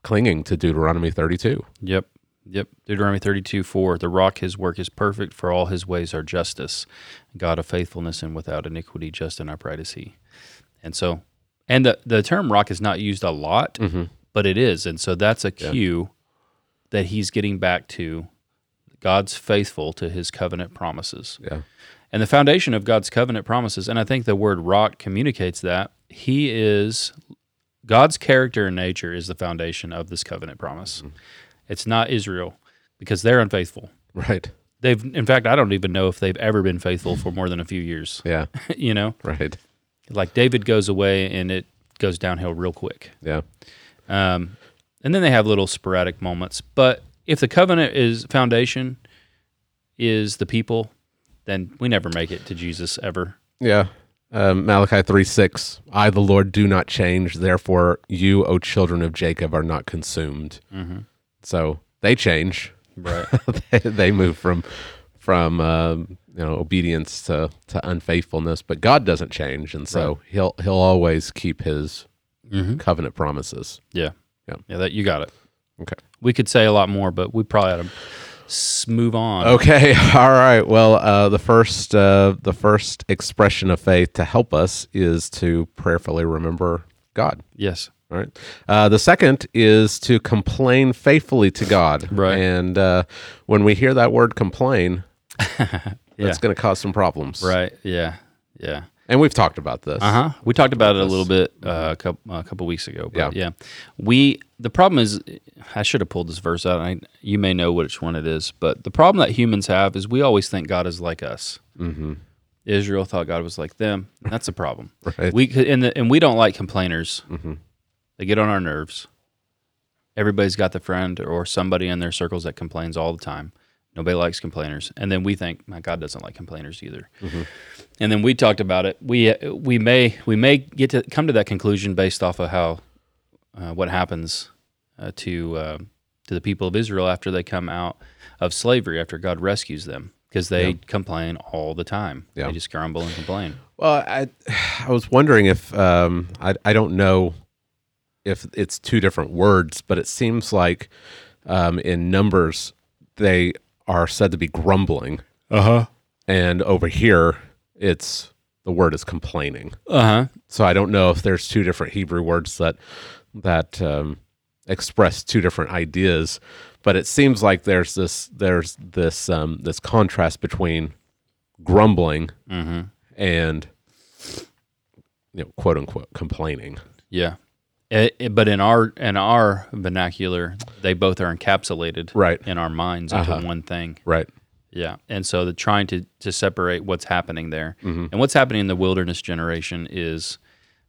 clinging to Deuteronomy thirty two. Yep. Yep. Deuteronomy 32 4. The rock, his work is perfect, for all his ways are justice. God of faithfulness and without iniquity, just and upright is he. And so, and the, the term rock is not used a lot, but it is. And so that's a cue that he's getting back to God's faithful to his covenant promises. Yeah, And the foundation of God's covenant promises, and I think the word rock communicates that he is God's character and nature is the foundation of this covenant promise. Mm-hmm. It's not Israel because they're unfaithful. right. They've, in fact, I don't even know if they've ever been faithful for more than a few years. Yeah, you know, right. like David goes away and it goes downhill real quick. Yeah, Um, and then they have little sporadic moments. But if the covenant is foundation is the people, then we never make it to Jesus ever. yeah. Um, Malachi three six. I, the Lord, do not change. Therefore, you, O children of Jacob, are not consumed. Mm-hmm. So they change. Right. they, they move from from um, you know obedience to, to unfaithfulness, but God doesn't change, and so he'll he'll always keep his mm-hmm. covenant promises. Yeah. Yeah. Yeah. That you got it. Okay. We could say a lot more, but we probably ought to move on. Okay. All right. Well, uh, the first uh, the first expression of faith to help us is to prayerfully remember God. Yes. All right. Uh, the second is to complain faithfully to God. Right. And uh, when we hear that word complain, Yeah. that's going to cause some problems. Right. Yeah. Yeah. And we've talked about this. Uh huh. We talked about it a little bit uh, a couple a couple weeks ago. But Yeah. yeah. We the problem is I should have pulled this verse out. I, you may know which one it is, but the problem that humans have is we always think God is like us. Mm-hmm. Israel thought God was like them. That's a problem. Right. We and the, and we don't like complainers. Mhm. They get on our nerves. Everybody's got the friend or somebody in their circles that complains all the time. Nobody likes complainers, and then we think, "My God doesn't like complainers either." And then we talked about it. We we may we may get to come to that conclusion based off of how uh, what happens uh, to uh, to the people of Israel after they come out of slavery, after God rescues them, because they Yeah. complain all the time. Yeah. They just grumble and complain. Well, I I was wondering if um, I I don't know if it's two different words, but it seems like um, in numbers they are said to be grumbling, Uh huh. and over here it's the word is complaining. Uh huh. So I don't know if there's two different Hebrew words that that um, express two different ideas, but it seems like there's this there's this um, this contrast between grumbling Mm-hmm. and you know quote unquote complaining. Yeah. It, it- but in our in our vernacular, they both are encapsulated Right. in our minds into Uh-huh. one thing. Right. Yeah, and so the trying to to separate what's happening there, Mhm. and what's happening in the wilderness generation is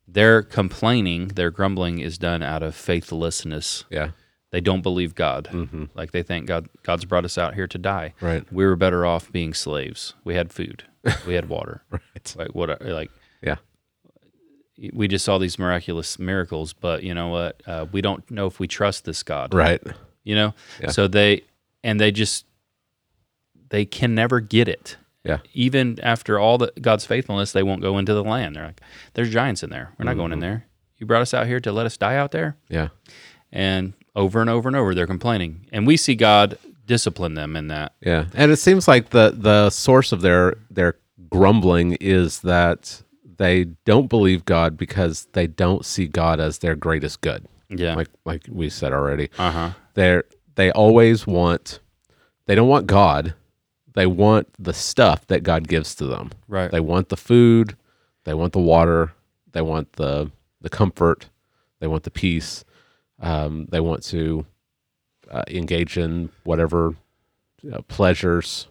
their complaining, their grumbling is done out of faithlessness. Yeah. They don't believe God. Mm-hmm. Like they think God God's brought us out here to die. Right. We were better off being slaves. We had food. We had water. Right. Like what? Like. We just saw these miraculous miracles, but you know what? Uh, we don't know if we trust this God Right. you know Yeah. so they and they just they can never get it Yeah. even after all the god's faithfulness they won't go into the land they're like there's giants in there we're not going in Mm-hmm. there you brought us out here to let us die out there Yeah. and over and over and over they're complaining and we see god discipline them in that Yeah. And it seems like the the source of their their grumbling is that they don't believe God because they don't see God as their greatest good. yeah Like like we said already. uh-huh They're they always want they don't want God. They want the stuff that God gives to them. right They want the food, they want the water, they want the the comfort, they want the peace. Um, they want to uh, engage in whatever uh, pleasures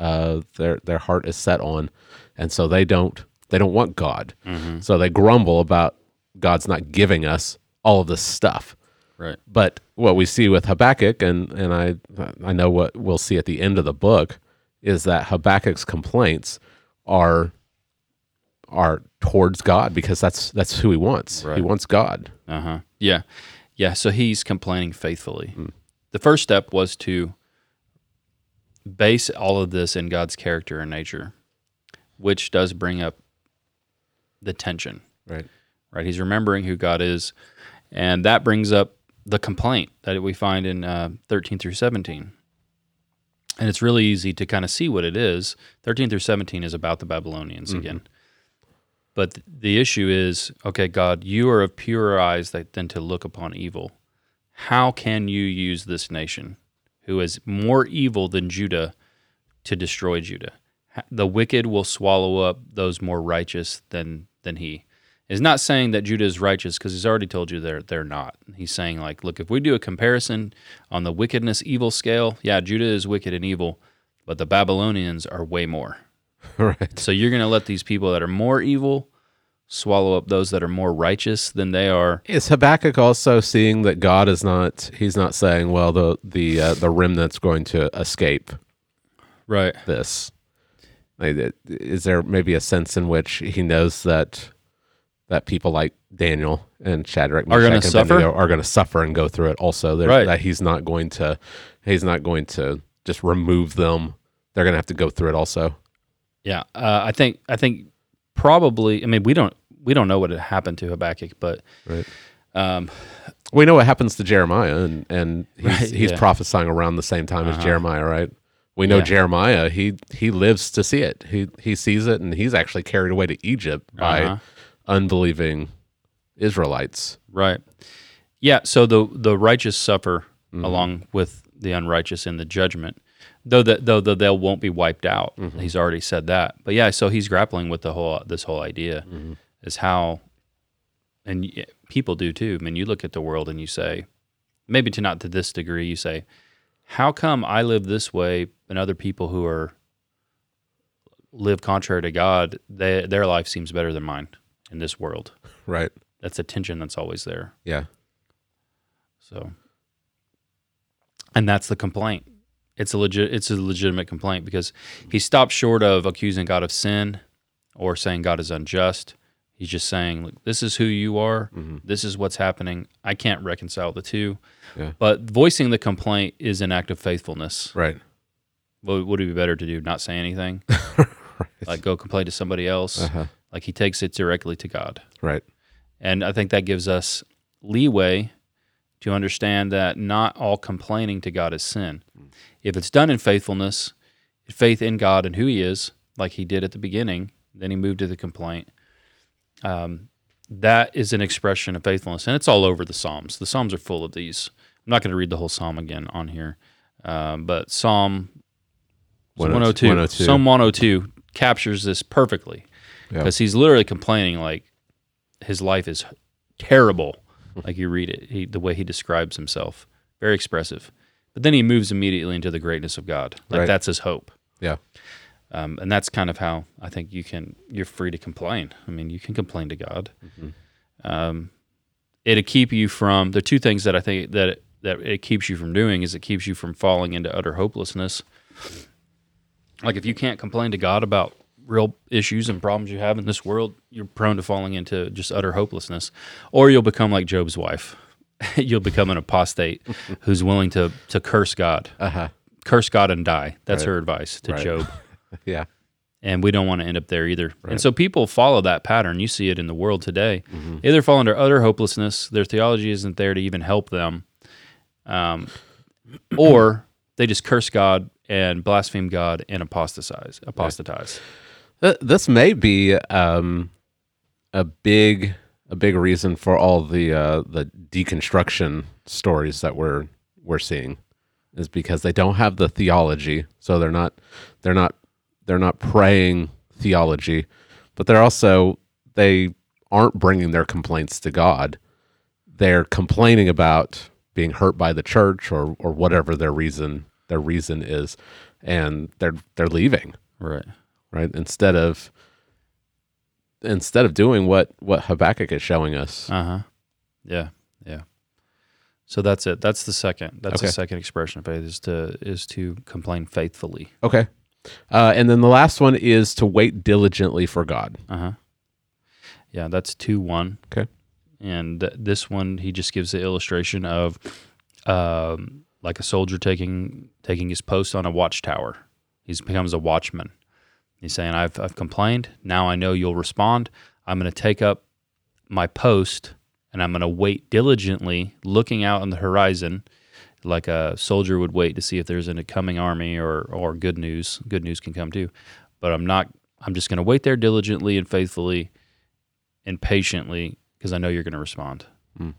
uh, their their heart is set on, and so they don't they don't want God. Mhm. So they grumble about God's not giving us all of this stuff. right But what we see with Habakkuk, and and I I know what we'll see at the end of the book, is that Habakkuk's complaints are are towards God because that's that's who he wants. He wants God. Uh-huh. Yeah. Yeah. So he's complaining faithfully. Hmm. The first step was to base all of this in God's character and nature, which does bring up the tension, Right. right? He's remembering who God is. And that brings up the complaint that we find in uh, 13 through 17. And it's really easy to kind of see what it is. 13 through 17 is about the Babylonians again. But th- the issue is okay, God, you are of purer eyes that, than to look upon evil. How can you use this nation, who is more evil than Judah, to destroy Judah? The wicked will swallow up those more righteous than than he. Is not saying that Judah is righteous because he's already told you they're they're not. He's saying like, look, if we do a comparison on the wickedness evil scale, yeah, Judah is wicked and evil, but the Babylonians are way more. right. So you're going to let these people that are more evil swallow up those that are more righteous than they are. Is Habakkuk also seeing that God is not? He's not saying, "Well, the the uh, the remnant's going to escape Right. this." Is there maybe a sense in which he knows that that people like Daniel and Shadrach Are gonna Meshach, and suffer? Are going to suffer and go through it also? Right. That he's not going to he's not going to just remove them. They're going to have to go through it also. Yeah. Uh, I think I think probably. I mean, we don't we don't know what had happened to Habakkuk, but Right. um, We know what happens to Jeremiah, and and he's, Right, he's yeah. prophesying around the same time as Uh-huh. Jeremiah, right? We know Yeah. Jeremiah. He he lives to see it. He he sees it, and he's actually carried away to Egypt by Uh-huh. unbelieving Israelites. right. Yeah. So the the righteous suffer Mhm. along with the unrighteous in the judgment. Though that though the, they won't be wiped out, Mhm. he's already said that. But yeah, so he's grappling with the whole this whole idea. Mhm. is how, and people do too. I mean, you look at the world and you say, maybe to not to this degree, you say, how come I live this way and other people who are live contrary to God, they, their life seems better than mine in this world. Right. That's a tension that's always there. Yeah. So, and that's the complaint. It's a legit. It's a legitimate complaint because he stopped short of accusing God of sin or saying God is unjust. He He's just saying, look, this is who you are. This is what's happening. I can't reconcile the two. Yeah. But voicing the complaint is an act of faithfulness. Right. What would it be better to do? Not say anything? Like go complain to somebody else? Uh-huh. Like he takes it directly to God. Right. And I think that gives us leeway to understand that not all complaining to God is sin. If it's done in faithfulness, faith in God and who He is, like He did at the beginning, then He moved to the complaint. Um, that is an expression of faithfulness, and it's all over the Psalms. The Psalms are full of these. I'm not going to read the whole Psalm again on here, um, but Psalm 102, 102. Psalm 102 captures this perfectly Yeah. because he's literally complaining like his life is terrible. like you read it, he, the way he describes himself, very expressive. But then he moves immediately into the greatness of God. Like Right. that's his hope. Yeah. Um, and that's kind of how I think you can you're free to complain. I mean, you can complain to God. Um, it'll keep you from the two things that I think that that it keeps you from doing is it keeps you from falling into utter hopelessness. Like if you can't complain to God about real issues and problems you have in this world, you're prone to falling into just utter hopelessness, or you'll become like Job's wife. you'll become an apostate who's willing to to curse God, Uh huh. curse God and die. That's Right. her advice to Right. Job Yeah. and we don't want to end up there either. Right. And so people follow that pattern. You see it in the world today. Mm-hmm. Either fall under utter hopelessness, their theology isn't there to even help them, um, or they just curse God and blaspheme God and apostatize. Apostatize. Th- This may be um, a big a big reason for all the uh, the deconstruction stories that we're we're seeing is because they don't have the theology, so they're not they're not they're not praying theology, but they're also they aren't bringing their complaints to God. They're complaining about being hurt by the church or or whatever their reason their reason is, and they're they're leaving Right. right? Instead of instead of doing what what Habakkuk is showing us. Uh huh. Yeah. Yeah. So that's it. That's the second. That's the second expression of faith is to is to complain faithfully. Okay. Uh, and then the last one is to wait diligently for God. Uh huh. Yeah, that's two one. Okay. And th- this one, he just gives the illustration of, um, like a soldier taking taking his post on a watchtower. He becomes a watchman. He's saying, "I've I've complained. Now I know you'll respond. I'm going to take up my post, and I'm going to wait diligently, looking out on the horizon." Like a soldier would wait to see if there's a coming army or, or good news. Good news can come too, but I'm not. I'm just going to wait there diligently and faithfully and patiently because I know you're going to respond. Mm.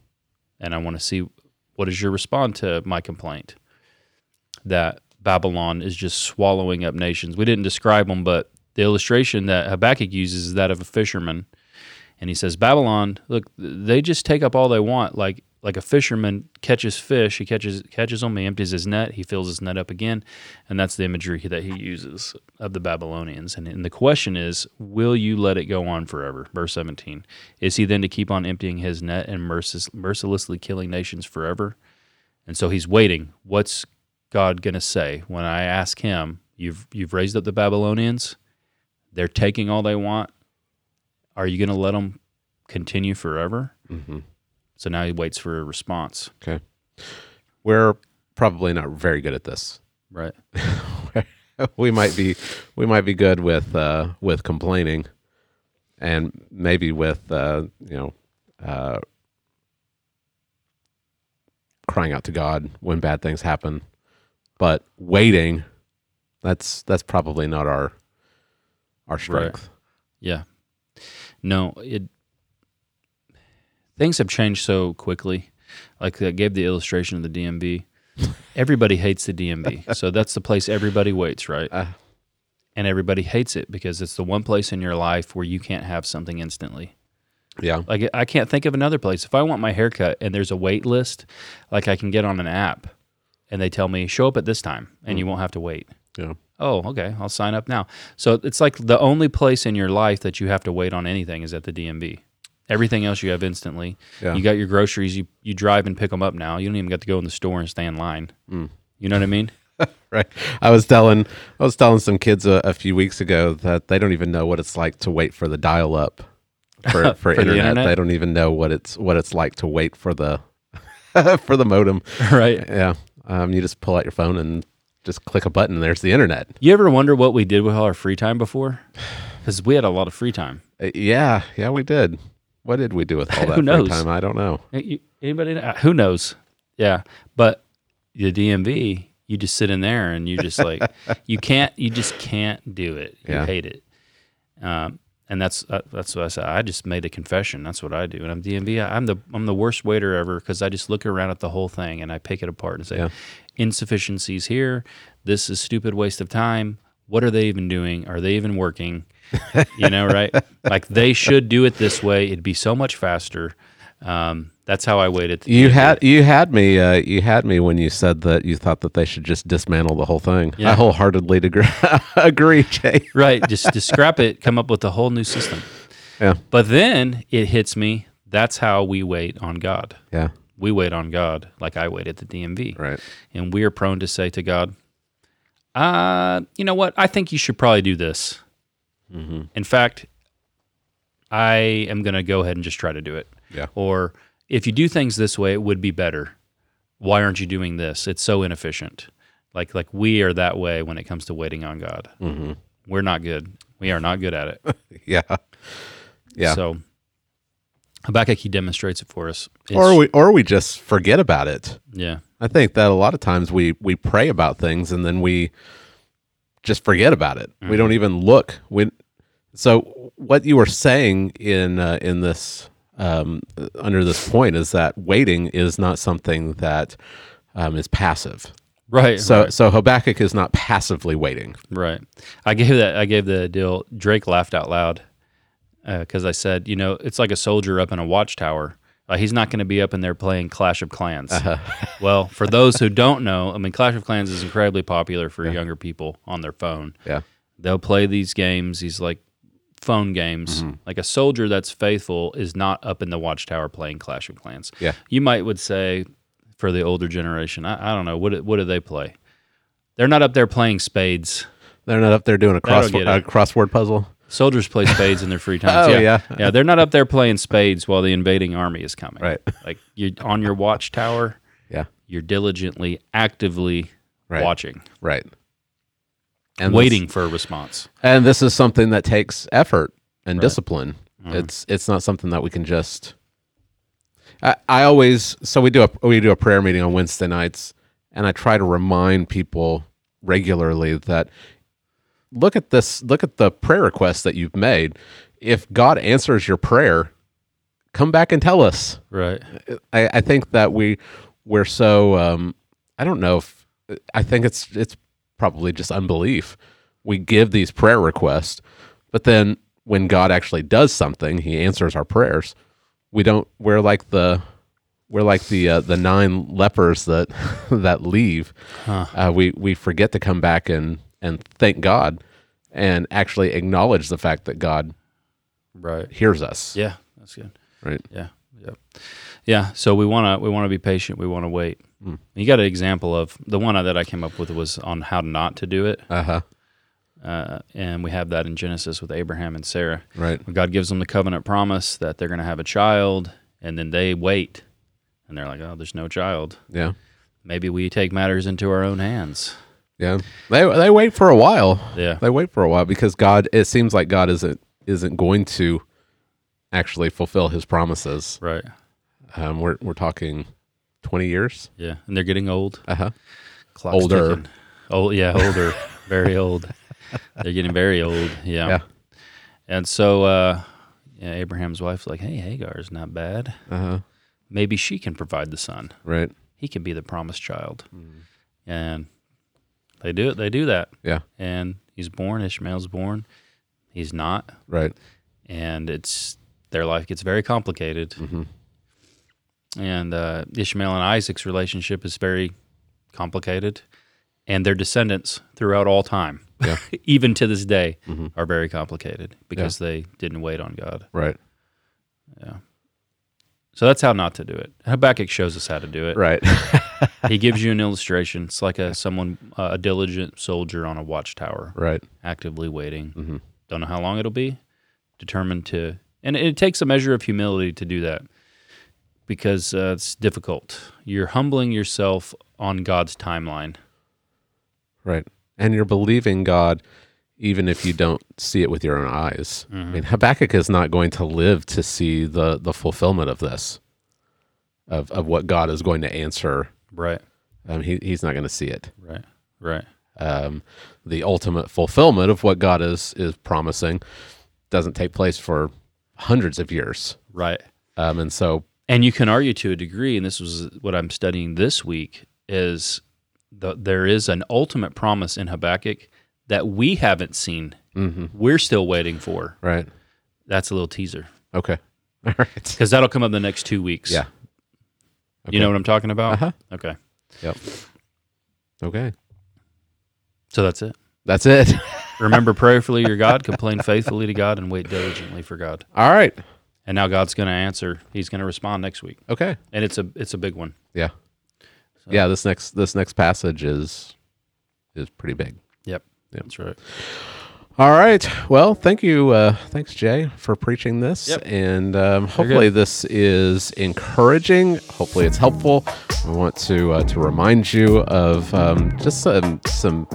And I want to see what is your response to my complaint that Babylon is just swallowing up nations. We didn't describe them, but the illustration that Habakkuk uses is that of a fisherman. And he says, Babylon, look, they just take up all they want. Like like a fisherman catches fish, he catches catches them, he empties his net, he fills his net up again, and that's the imagery that he uses of the Babylonians. And, and the question is, will you let it go on forever? Verse 17. Is he then to keep on emptying his net and mercil- mercilessly killing nations forever? And so he's waiting. What's God going to say when I ask him, you've you've raised up the Babylonians, they're taking all they want. Are you going to let them continue forever? hmm So now he waits for a response. Okay. We're probably not very good at this. Right. we might be we might be good with uh, with complaining, and maybe with uh, you know uh, crying out to God when bad things happen, but waiting that's that's probably not our our strength. Yeah. No, it things have changed so quickly. Like I gave the illustration of the DMV. Everybody hates the DMV. so that's the place everybody waits, right? Uh, and everybody hates it because it's the one place in your life where you can't have something instantly. yeah, Like I can't think of another place. If I want my haircut and there's a wait list, like I can get on an app and they tell me show up at this time and you won't have to wait. yeah, Oh, okay. I'll sign up now. So it's like the only place in your life that you have to wait on anything is at the DMV. Everything else you have instantly. yeah. You got your groceries. You you drive and pick them up now. You don't even got to go in the store and stay in line. Mm. You know what I mean? right. I was telling I was telling some kids a, a few weeks ago that they don't even know what it's like to wait for the dial up for, for, the internet. internet? They don't even know what it's what it's like to wait for the for the modem. right. Yeah, um, you just pull out your phone and just click a button. and There's the internet. You ever wonder what we did with all our free time before? Because we had a lot of free time. Uh, yeah, yeah, we did. What did we do with all Who that free knows? time? I don't know. Anybody? know? Who knows? Yeah, but the DMV, you just sit in there and you just like you can't, you just can't do it. You Yeah. hate it. Um, and that's uh, that's what I said. I just made a confession. That's what I do. And I'm DMV. I- I'm the I'm the worst waiter ever because I just look around at the whole thing and I pick it apart and say Yeah. insufficiencies here. This is stupid waste of time. What are they even doing? Are they even working? you know, right? Like they should do it this way. It'd be so much faster. Um, that's how I waited. You had you had me uh, you had me when you said that you thought that they should just dismantle the whole thing. Yeah. I wholeheartedly agree. agree, Jay. right. Just to scrap it, come up with a whole new system. Yeah, But then it hits me. That's how we wait on God. yeah, We wait on God like I wait at the DMV. right. And we are prone to say to God, uh, you know what? I think you should probably do this. Mm-hmm. In fact, I am going to go ahead and just try to do it. Yeah. Or if you do things this way, it would be better. Why aren't you doing this? It's so inefficient. Like like we are that way when it comes to waiting on God. Mm-hmm. We're not good. We are not good at it. Yeah, yeah. So Habakkuk he demonstrates it for us. It's- or we or we just forget about it. yeah, I think that a lot of times we we pray about things and then we just forget about it. We don't even look. We so what you were saying in uh, in this um, under this point is that waiting is not something that um, is passive. right. So right, so Habakkuk is not passively waiting. right. I gave that. I gave the deal. Drake laughed out loud because I said, you know, it's like a soldier up in a watchtower. Uh, he's not going to be up in there playing Clash of Clans. Uh-huh. well, for those who don't know, I mean, Clash of Clans is incredibly popular for younger people on their phone. Yeah. They'll play these games, these like phone games. Mm-hmm. Like a soldier that's faithful is not up in the watchtower playing Clash of Clans. Yeah. You might would say for the older generation, I, I don't know, what do- what do they play? They're not up there playing spades. They're not up there doing a a crossword puzzle. Soldiers play spades in their free time. Oh, yeah. yeah. They're not up there playing spades while the invading army is coming. Right. Like you're on your watchtower. Yeah. You're diligently, actively Right. watching, Right. And this- waiting for a response. and this is something that takes effort and Right. discipline. Mhm. It's it's not something that we can just. I, I always so we do a we do a prayer meeting on Wednesday nights, and I try to remind people regularly that look at this look at the prayer request that you've made. If God answers your prayer, come back and tell us. Right. I, I think that we we're so um, I don't know if I think it's it's probably just unbelief. We give these prayer requests, but then when God actually does something, He answers our prayers. We don't. We're like the we're like the uh, the nine lepers that that leave. Huh. Uh, we we forget to come back and and thank God and actually acknowledge the fact that God Right. hears us. Yeah. That's good. Right. Yeah. Yep. Yeah. So we want to we want to be patient. We want to wait. Mm. You got an example of the one that I came up with was on how not to do it, Uh huh. uh, and we have that in Genesis with Abraham and Sarah. Right. God gives them the covenant promise that they're going to have a child, and then they wait, and they're like, "Oh, there's no child. Yeah. Maybe we take matters into our own hands." Yeah. They they wait for a while. Yeah. They wait for a while because God. It seems like God isn't isn't going to actually fulfill His promises. Right. Um, we're we're talking twenty years. Yeah. And they're getting old. Uh huh. Older. ticking. Oh yeah, older. very old. They're getting very old. Yeah. Yeah. And so uh, yeah, Abraham's wife's like, "Hey, Hagar's not bad. Uh huh. Maybe she can provide the son. Right. He can be the promised child." Mm. And they do it. They do that. Yeah. And he's born. Ishmael's born. He's not. Right. and it's their life gets very complicated. hmm And uh, Ishmael and Isaac's relationship is very complicated, and their descendants throughout all time, Yeah. even to this day, Mhm. are very complicated because they didn't wait on God. Right. So that's how not to do it. Habakkuk shows us how to do it. Right. He gives you an illustration. It's like a someone uh, a diligent soldier on a watchtower, right. actively waiting. Mm-hmm. Don't know how long it'll be. Determined to and it takes a measure of humility to do that because uh, it's difficult. You're humbling yourself on God's timeline. Right. And you're believing God even if you don't see it with your own eyes. I mean, Habakkuk is not going to live to see the the fulfillment of this, of of what God is going to answer. Right. Um, he he's not going to see it. Right. Right. Um, the ultimate fulfillment of what God is is promising doesn't take place for hundreds of years. Right. Um, and so, And you can argue to a degree, and this was what I'm studying this week, is the, there is an ultimate promise in Habakkuk that we haven't seen. mhm, We're still waiting for. right. That's a little teaser Okay. All right. because that'll come up in the next two weeks. Yeah. You know what I'm talking about? Uh-huh. Okay. Yep. Okay. So that's it. That's it. Remember prayerfully your God, complain faithfully to God, and wait diligently for God. All right. And now God's going to answer. He's going to respond next week, Okay. and it's a it's a big one. Yeah. Yeah, this next this next passage is is pretty big. That's right. All right. Well, thank you. Uh, thanks, Jay, for preaching this. Yep. And um, hopefully, this is encouraging. Hopefully, it's helpful. I want to uh, to remind you of um, just some some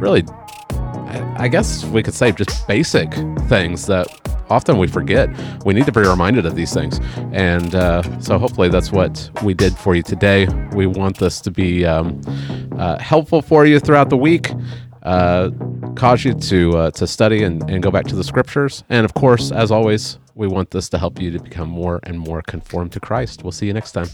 really, I, I guess we could say, just basic things that often we forget. We need to be reminded of these things. And uh, so, hopefully, that's what we did for you today. We want this to be um, uh, helpful for you throughout the week uh, cause you to uh, to study and, and go back to the scriptures. And of course, as always, we want this to help you to become more and more conformed to Christ. We'll see you next time.